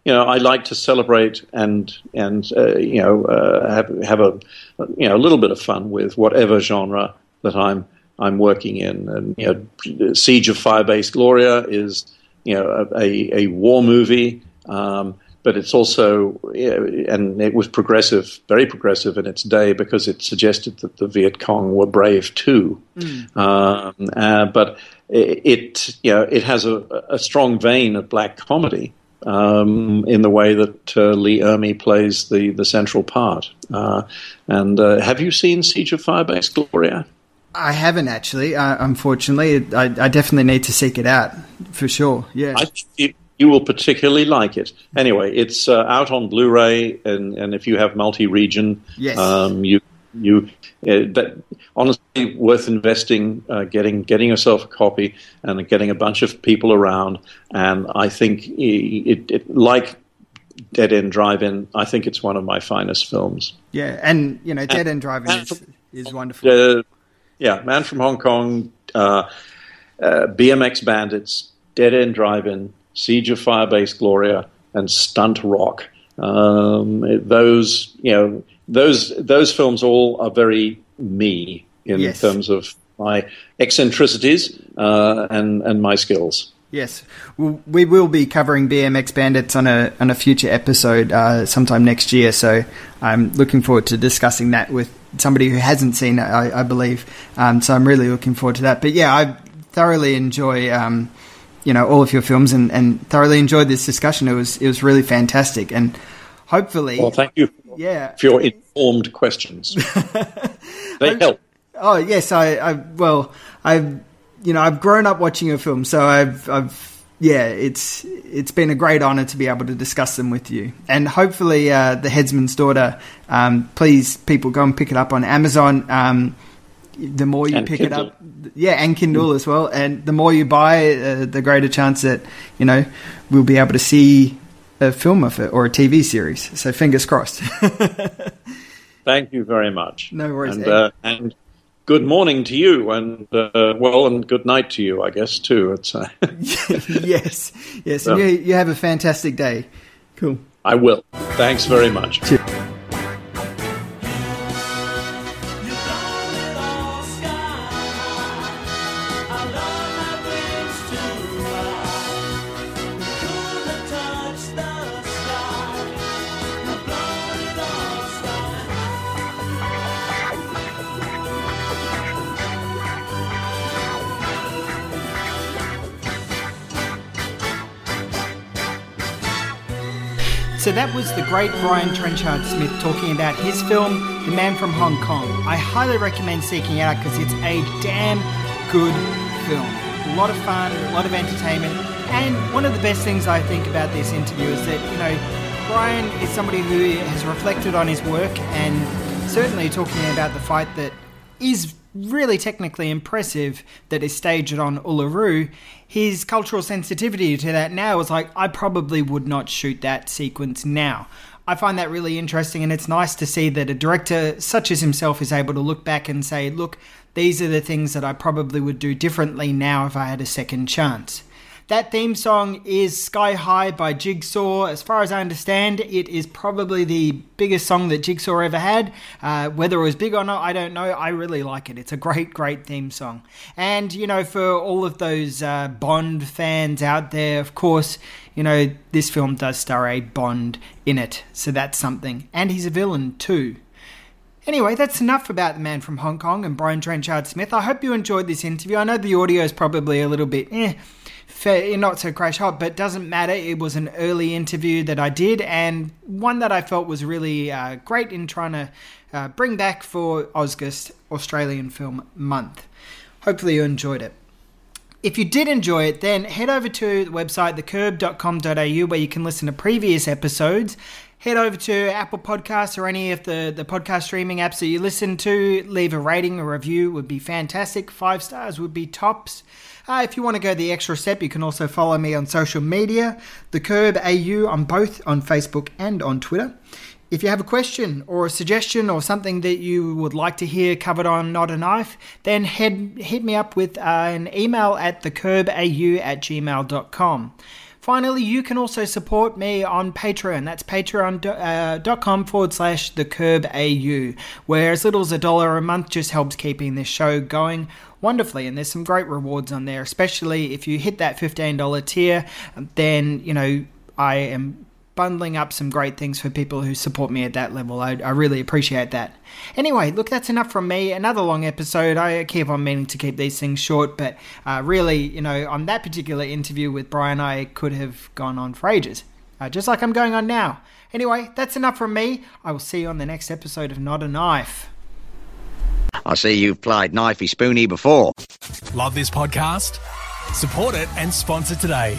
you know, I like to celebrate and and you know have have a you know a little bit of fun with whatever genre that I'm I'm working in. And you know, Siege of Firebase Gloria is you know a, a war movie. Um, but it's also, and it was progressive, very progressive in its day because it suggested that the Viet Cong were brave too. Mm. Um, uh, but it, it, you know, it has a, a, strong vein of black comedy, um, in the way that uh, Lee Ermey plays the, the central part. Uh, and uh, have you seen Siege of Firebase Gloria? I haven't actually, uh, unfortunately. I, I, definitely need to seek it out for sure. Yeah. I, you, you will particularly like it. Anyway, it's uh, out on Blu-ray, and, and if you have multi-region, yes. um, you you uh, that honestly worth investing, uh, getting getting yourself a copy and getting a bunch of people around. And I think it, it like Dead End Drive-In. I think it's one of my finest films. Yeah, and you know, Dead End Drive-In is, is wonderful. Uh, yeah, Man from Hong Kong, uh, uh, BMX Bandits, Dead End Drive-In, Siege of Firebase Gloria, and Stunt Rock. Um, those, you know, those those films all are very me in yes. terms of my eccentricities uh, and and my skills. Yes, we will be covering BMX Bandits on a on a future episode uh, sometime next year. So I'm looking forward to discussing that with somebody who hasn't seen it. I, I believe. Um, so I'm really looking forward to that. But yeah, I thoroughly enjoy. Um, you know all of your films and, and thoroughly enjoyed this discussion. It was it was really fantastic, and hopefully, well, thank you. Yeah, for your informed questions. they help. Oh yes, I, I well, I've you know I've grown up watching your films, so I've I've yeah, it's it's been a great honor to be able to discuss them with you, and hopefully, uh, the Headsman's Daughter. Um, please, people, go and pick it up on Amazon. Um, the more you and pick Kindle. it up, yeah, and Kindle as well, and the more you buy, uh, the greater chance that you know we'll be able to see a film of it or a TV series. So fingers crossed. Thank you very much. No worries. And, uh, and good morning to you, and uh, well, and good night to you, I guess too. It's uh, yes, yes. And you, you have a fantastic day. Cool. I will. Thanks very much. Cheers. Great Brian Trenchard Smith talking about his film, The Man from Hong Kong. I highly recommend seeking it out because it's a damn good film. A lot of fun, a lot of entertainment, and one of the best things I think about this interview is that, you know, Brian is somebody who has reflected on his work and certainly talking about the fight that is really technically impressive that is staged on Uluru, his cultural sensitivity to that now is like, I probably would not shoot that sequence now. I find that really interesting, and it's nice to see that a director such as himself is able to look back and say, look, these are the things that I probably would do differently now if I had a second chance. That theme song is Sky High by Jigsaw. As far as I understand, it is probably the biggest song that Jigsaw ever had. Uh, whether it was big or not, I don't know. I really like it. It's a great, great theme song. And, you know, for all of those uh, Bond fans out there, of course, you know, this film does star a Bond in it. So that's something. And he's a villain too. Anyway, that's enough about the man from Hong Kong and Brian Trenchard Smith. I hope you enjoyed this interview. I know the audio is probably a little bit eh, fair, not so crash hot, but doesn't matter. It was an early interview that I did, and one that I felt was really uh, great in trying to uh, bring back for AUSgust Australian Film Month. Hopefully, you enjoyed it. If you did enjoy it, then head over to the website thecurb.com.au where you can listen to previous episodes. Head over to Apple Podcasts or any of the, the podcast streaming apps that you listen to. Leave a rating or review would be fantastic. Five stars would be tops. Uh, if you want to go the extra step, you can also follow me on social media, The Curb AU on both on Facebook and on Twitter. If you have a question or a suggestion or something that you would like to hear covered on Not a Knife, then head hit me up with uh, an email at thecurbau at gmail.com. Finally, you can also support me on Patreon. That's patreon.com uh, forward slash the curb AU, where as little as a dollar a month just helps keeping this show going wonderfully. And there's some great rewards on there, especially if you hit that $15 tier, then, you know, I am bundling up some great things for people who support me at that level. I, I, really appreciate that. Anyway, look, that's enough from me. Another long episode. I keep on meaning to keep these things short, but uh, really, you know, on that particular interview with Brian, I could have gone on for ages. uh, just like I'm going on now. Anyway, that's enough from me. I will see you on the next episode of Not a Knife. I see you've played Knifey Spoony before. Love this podcast? Support it and sponsor today.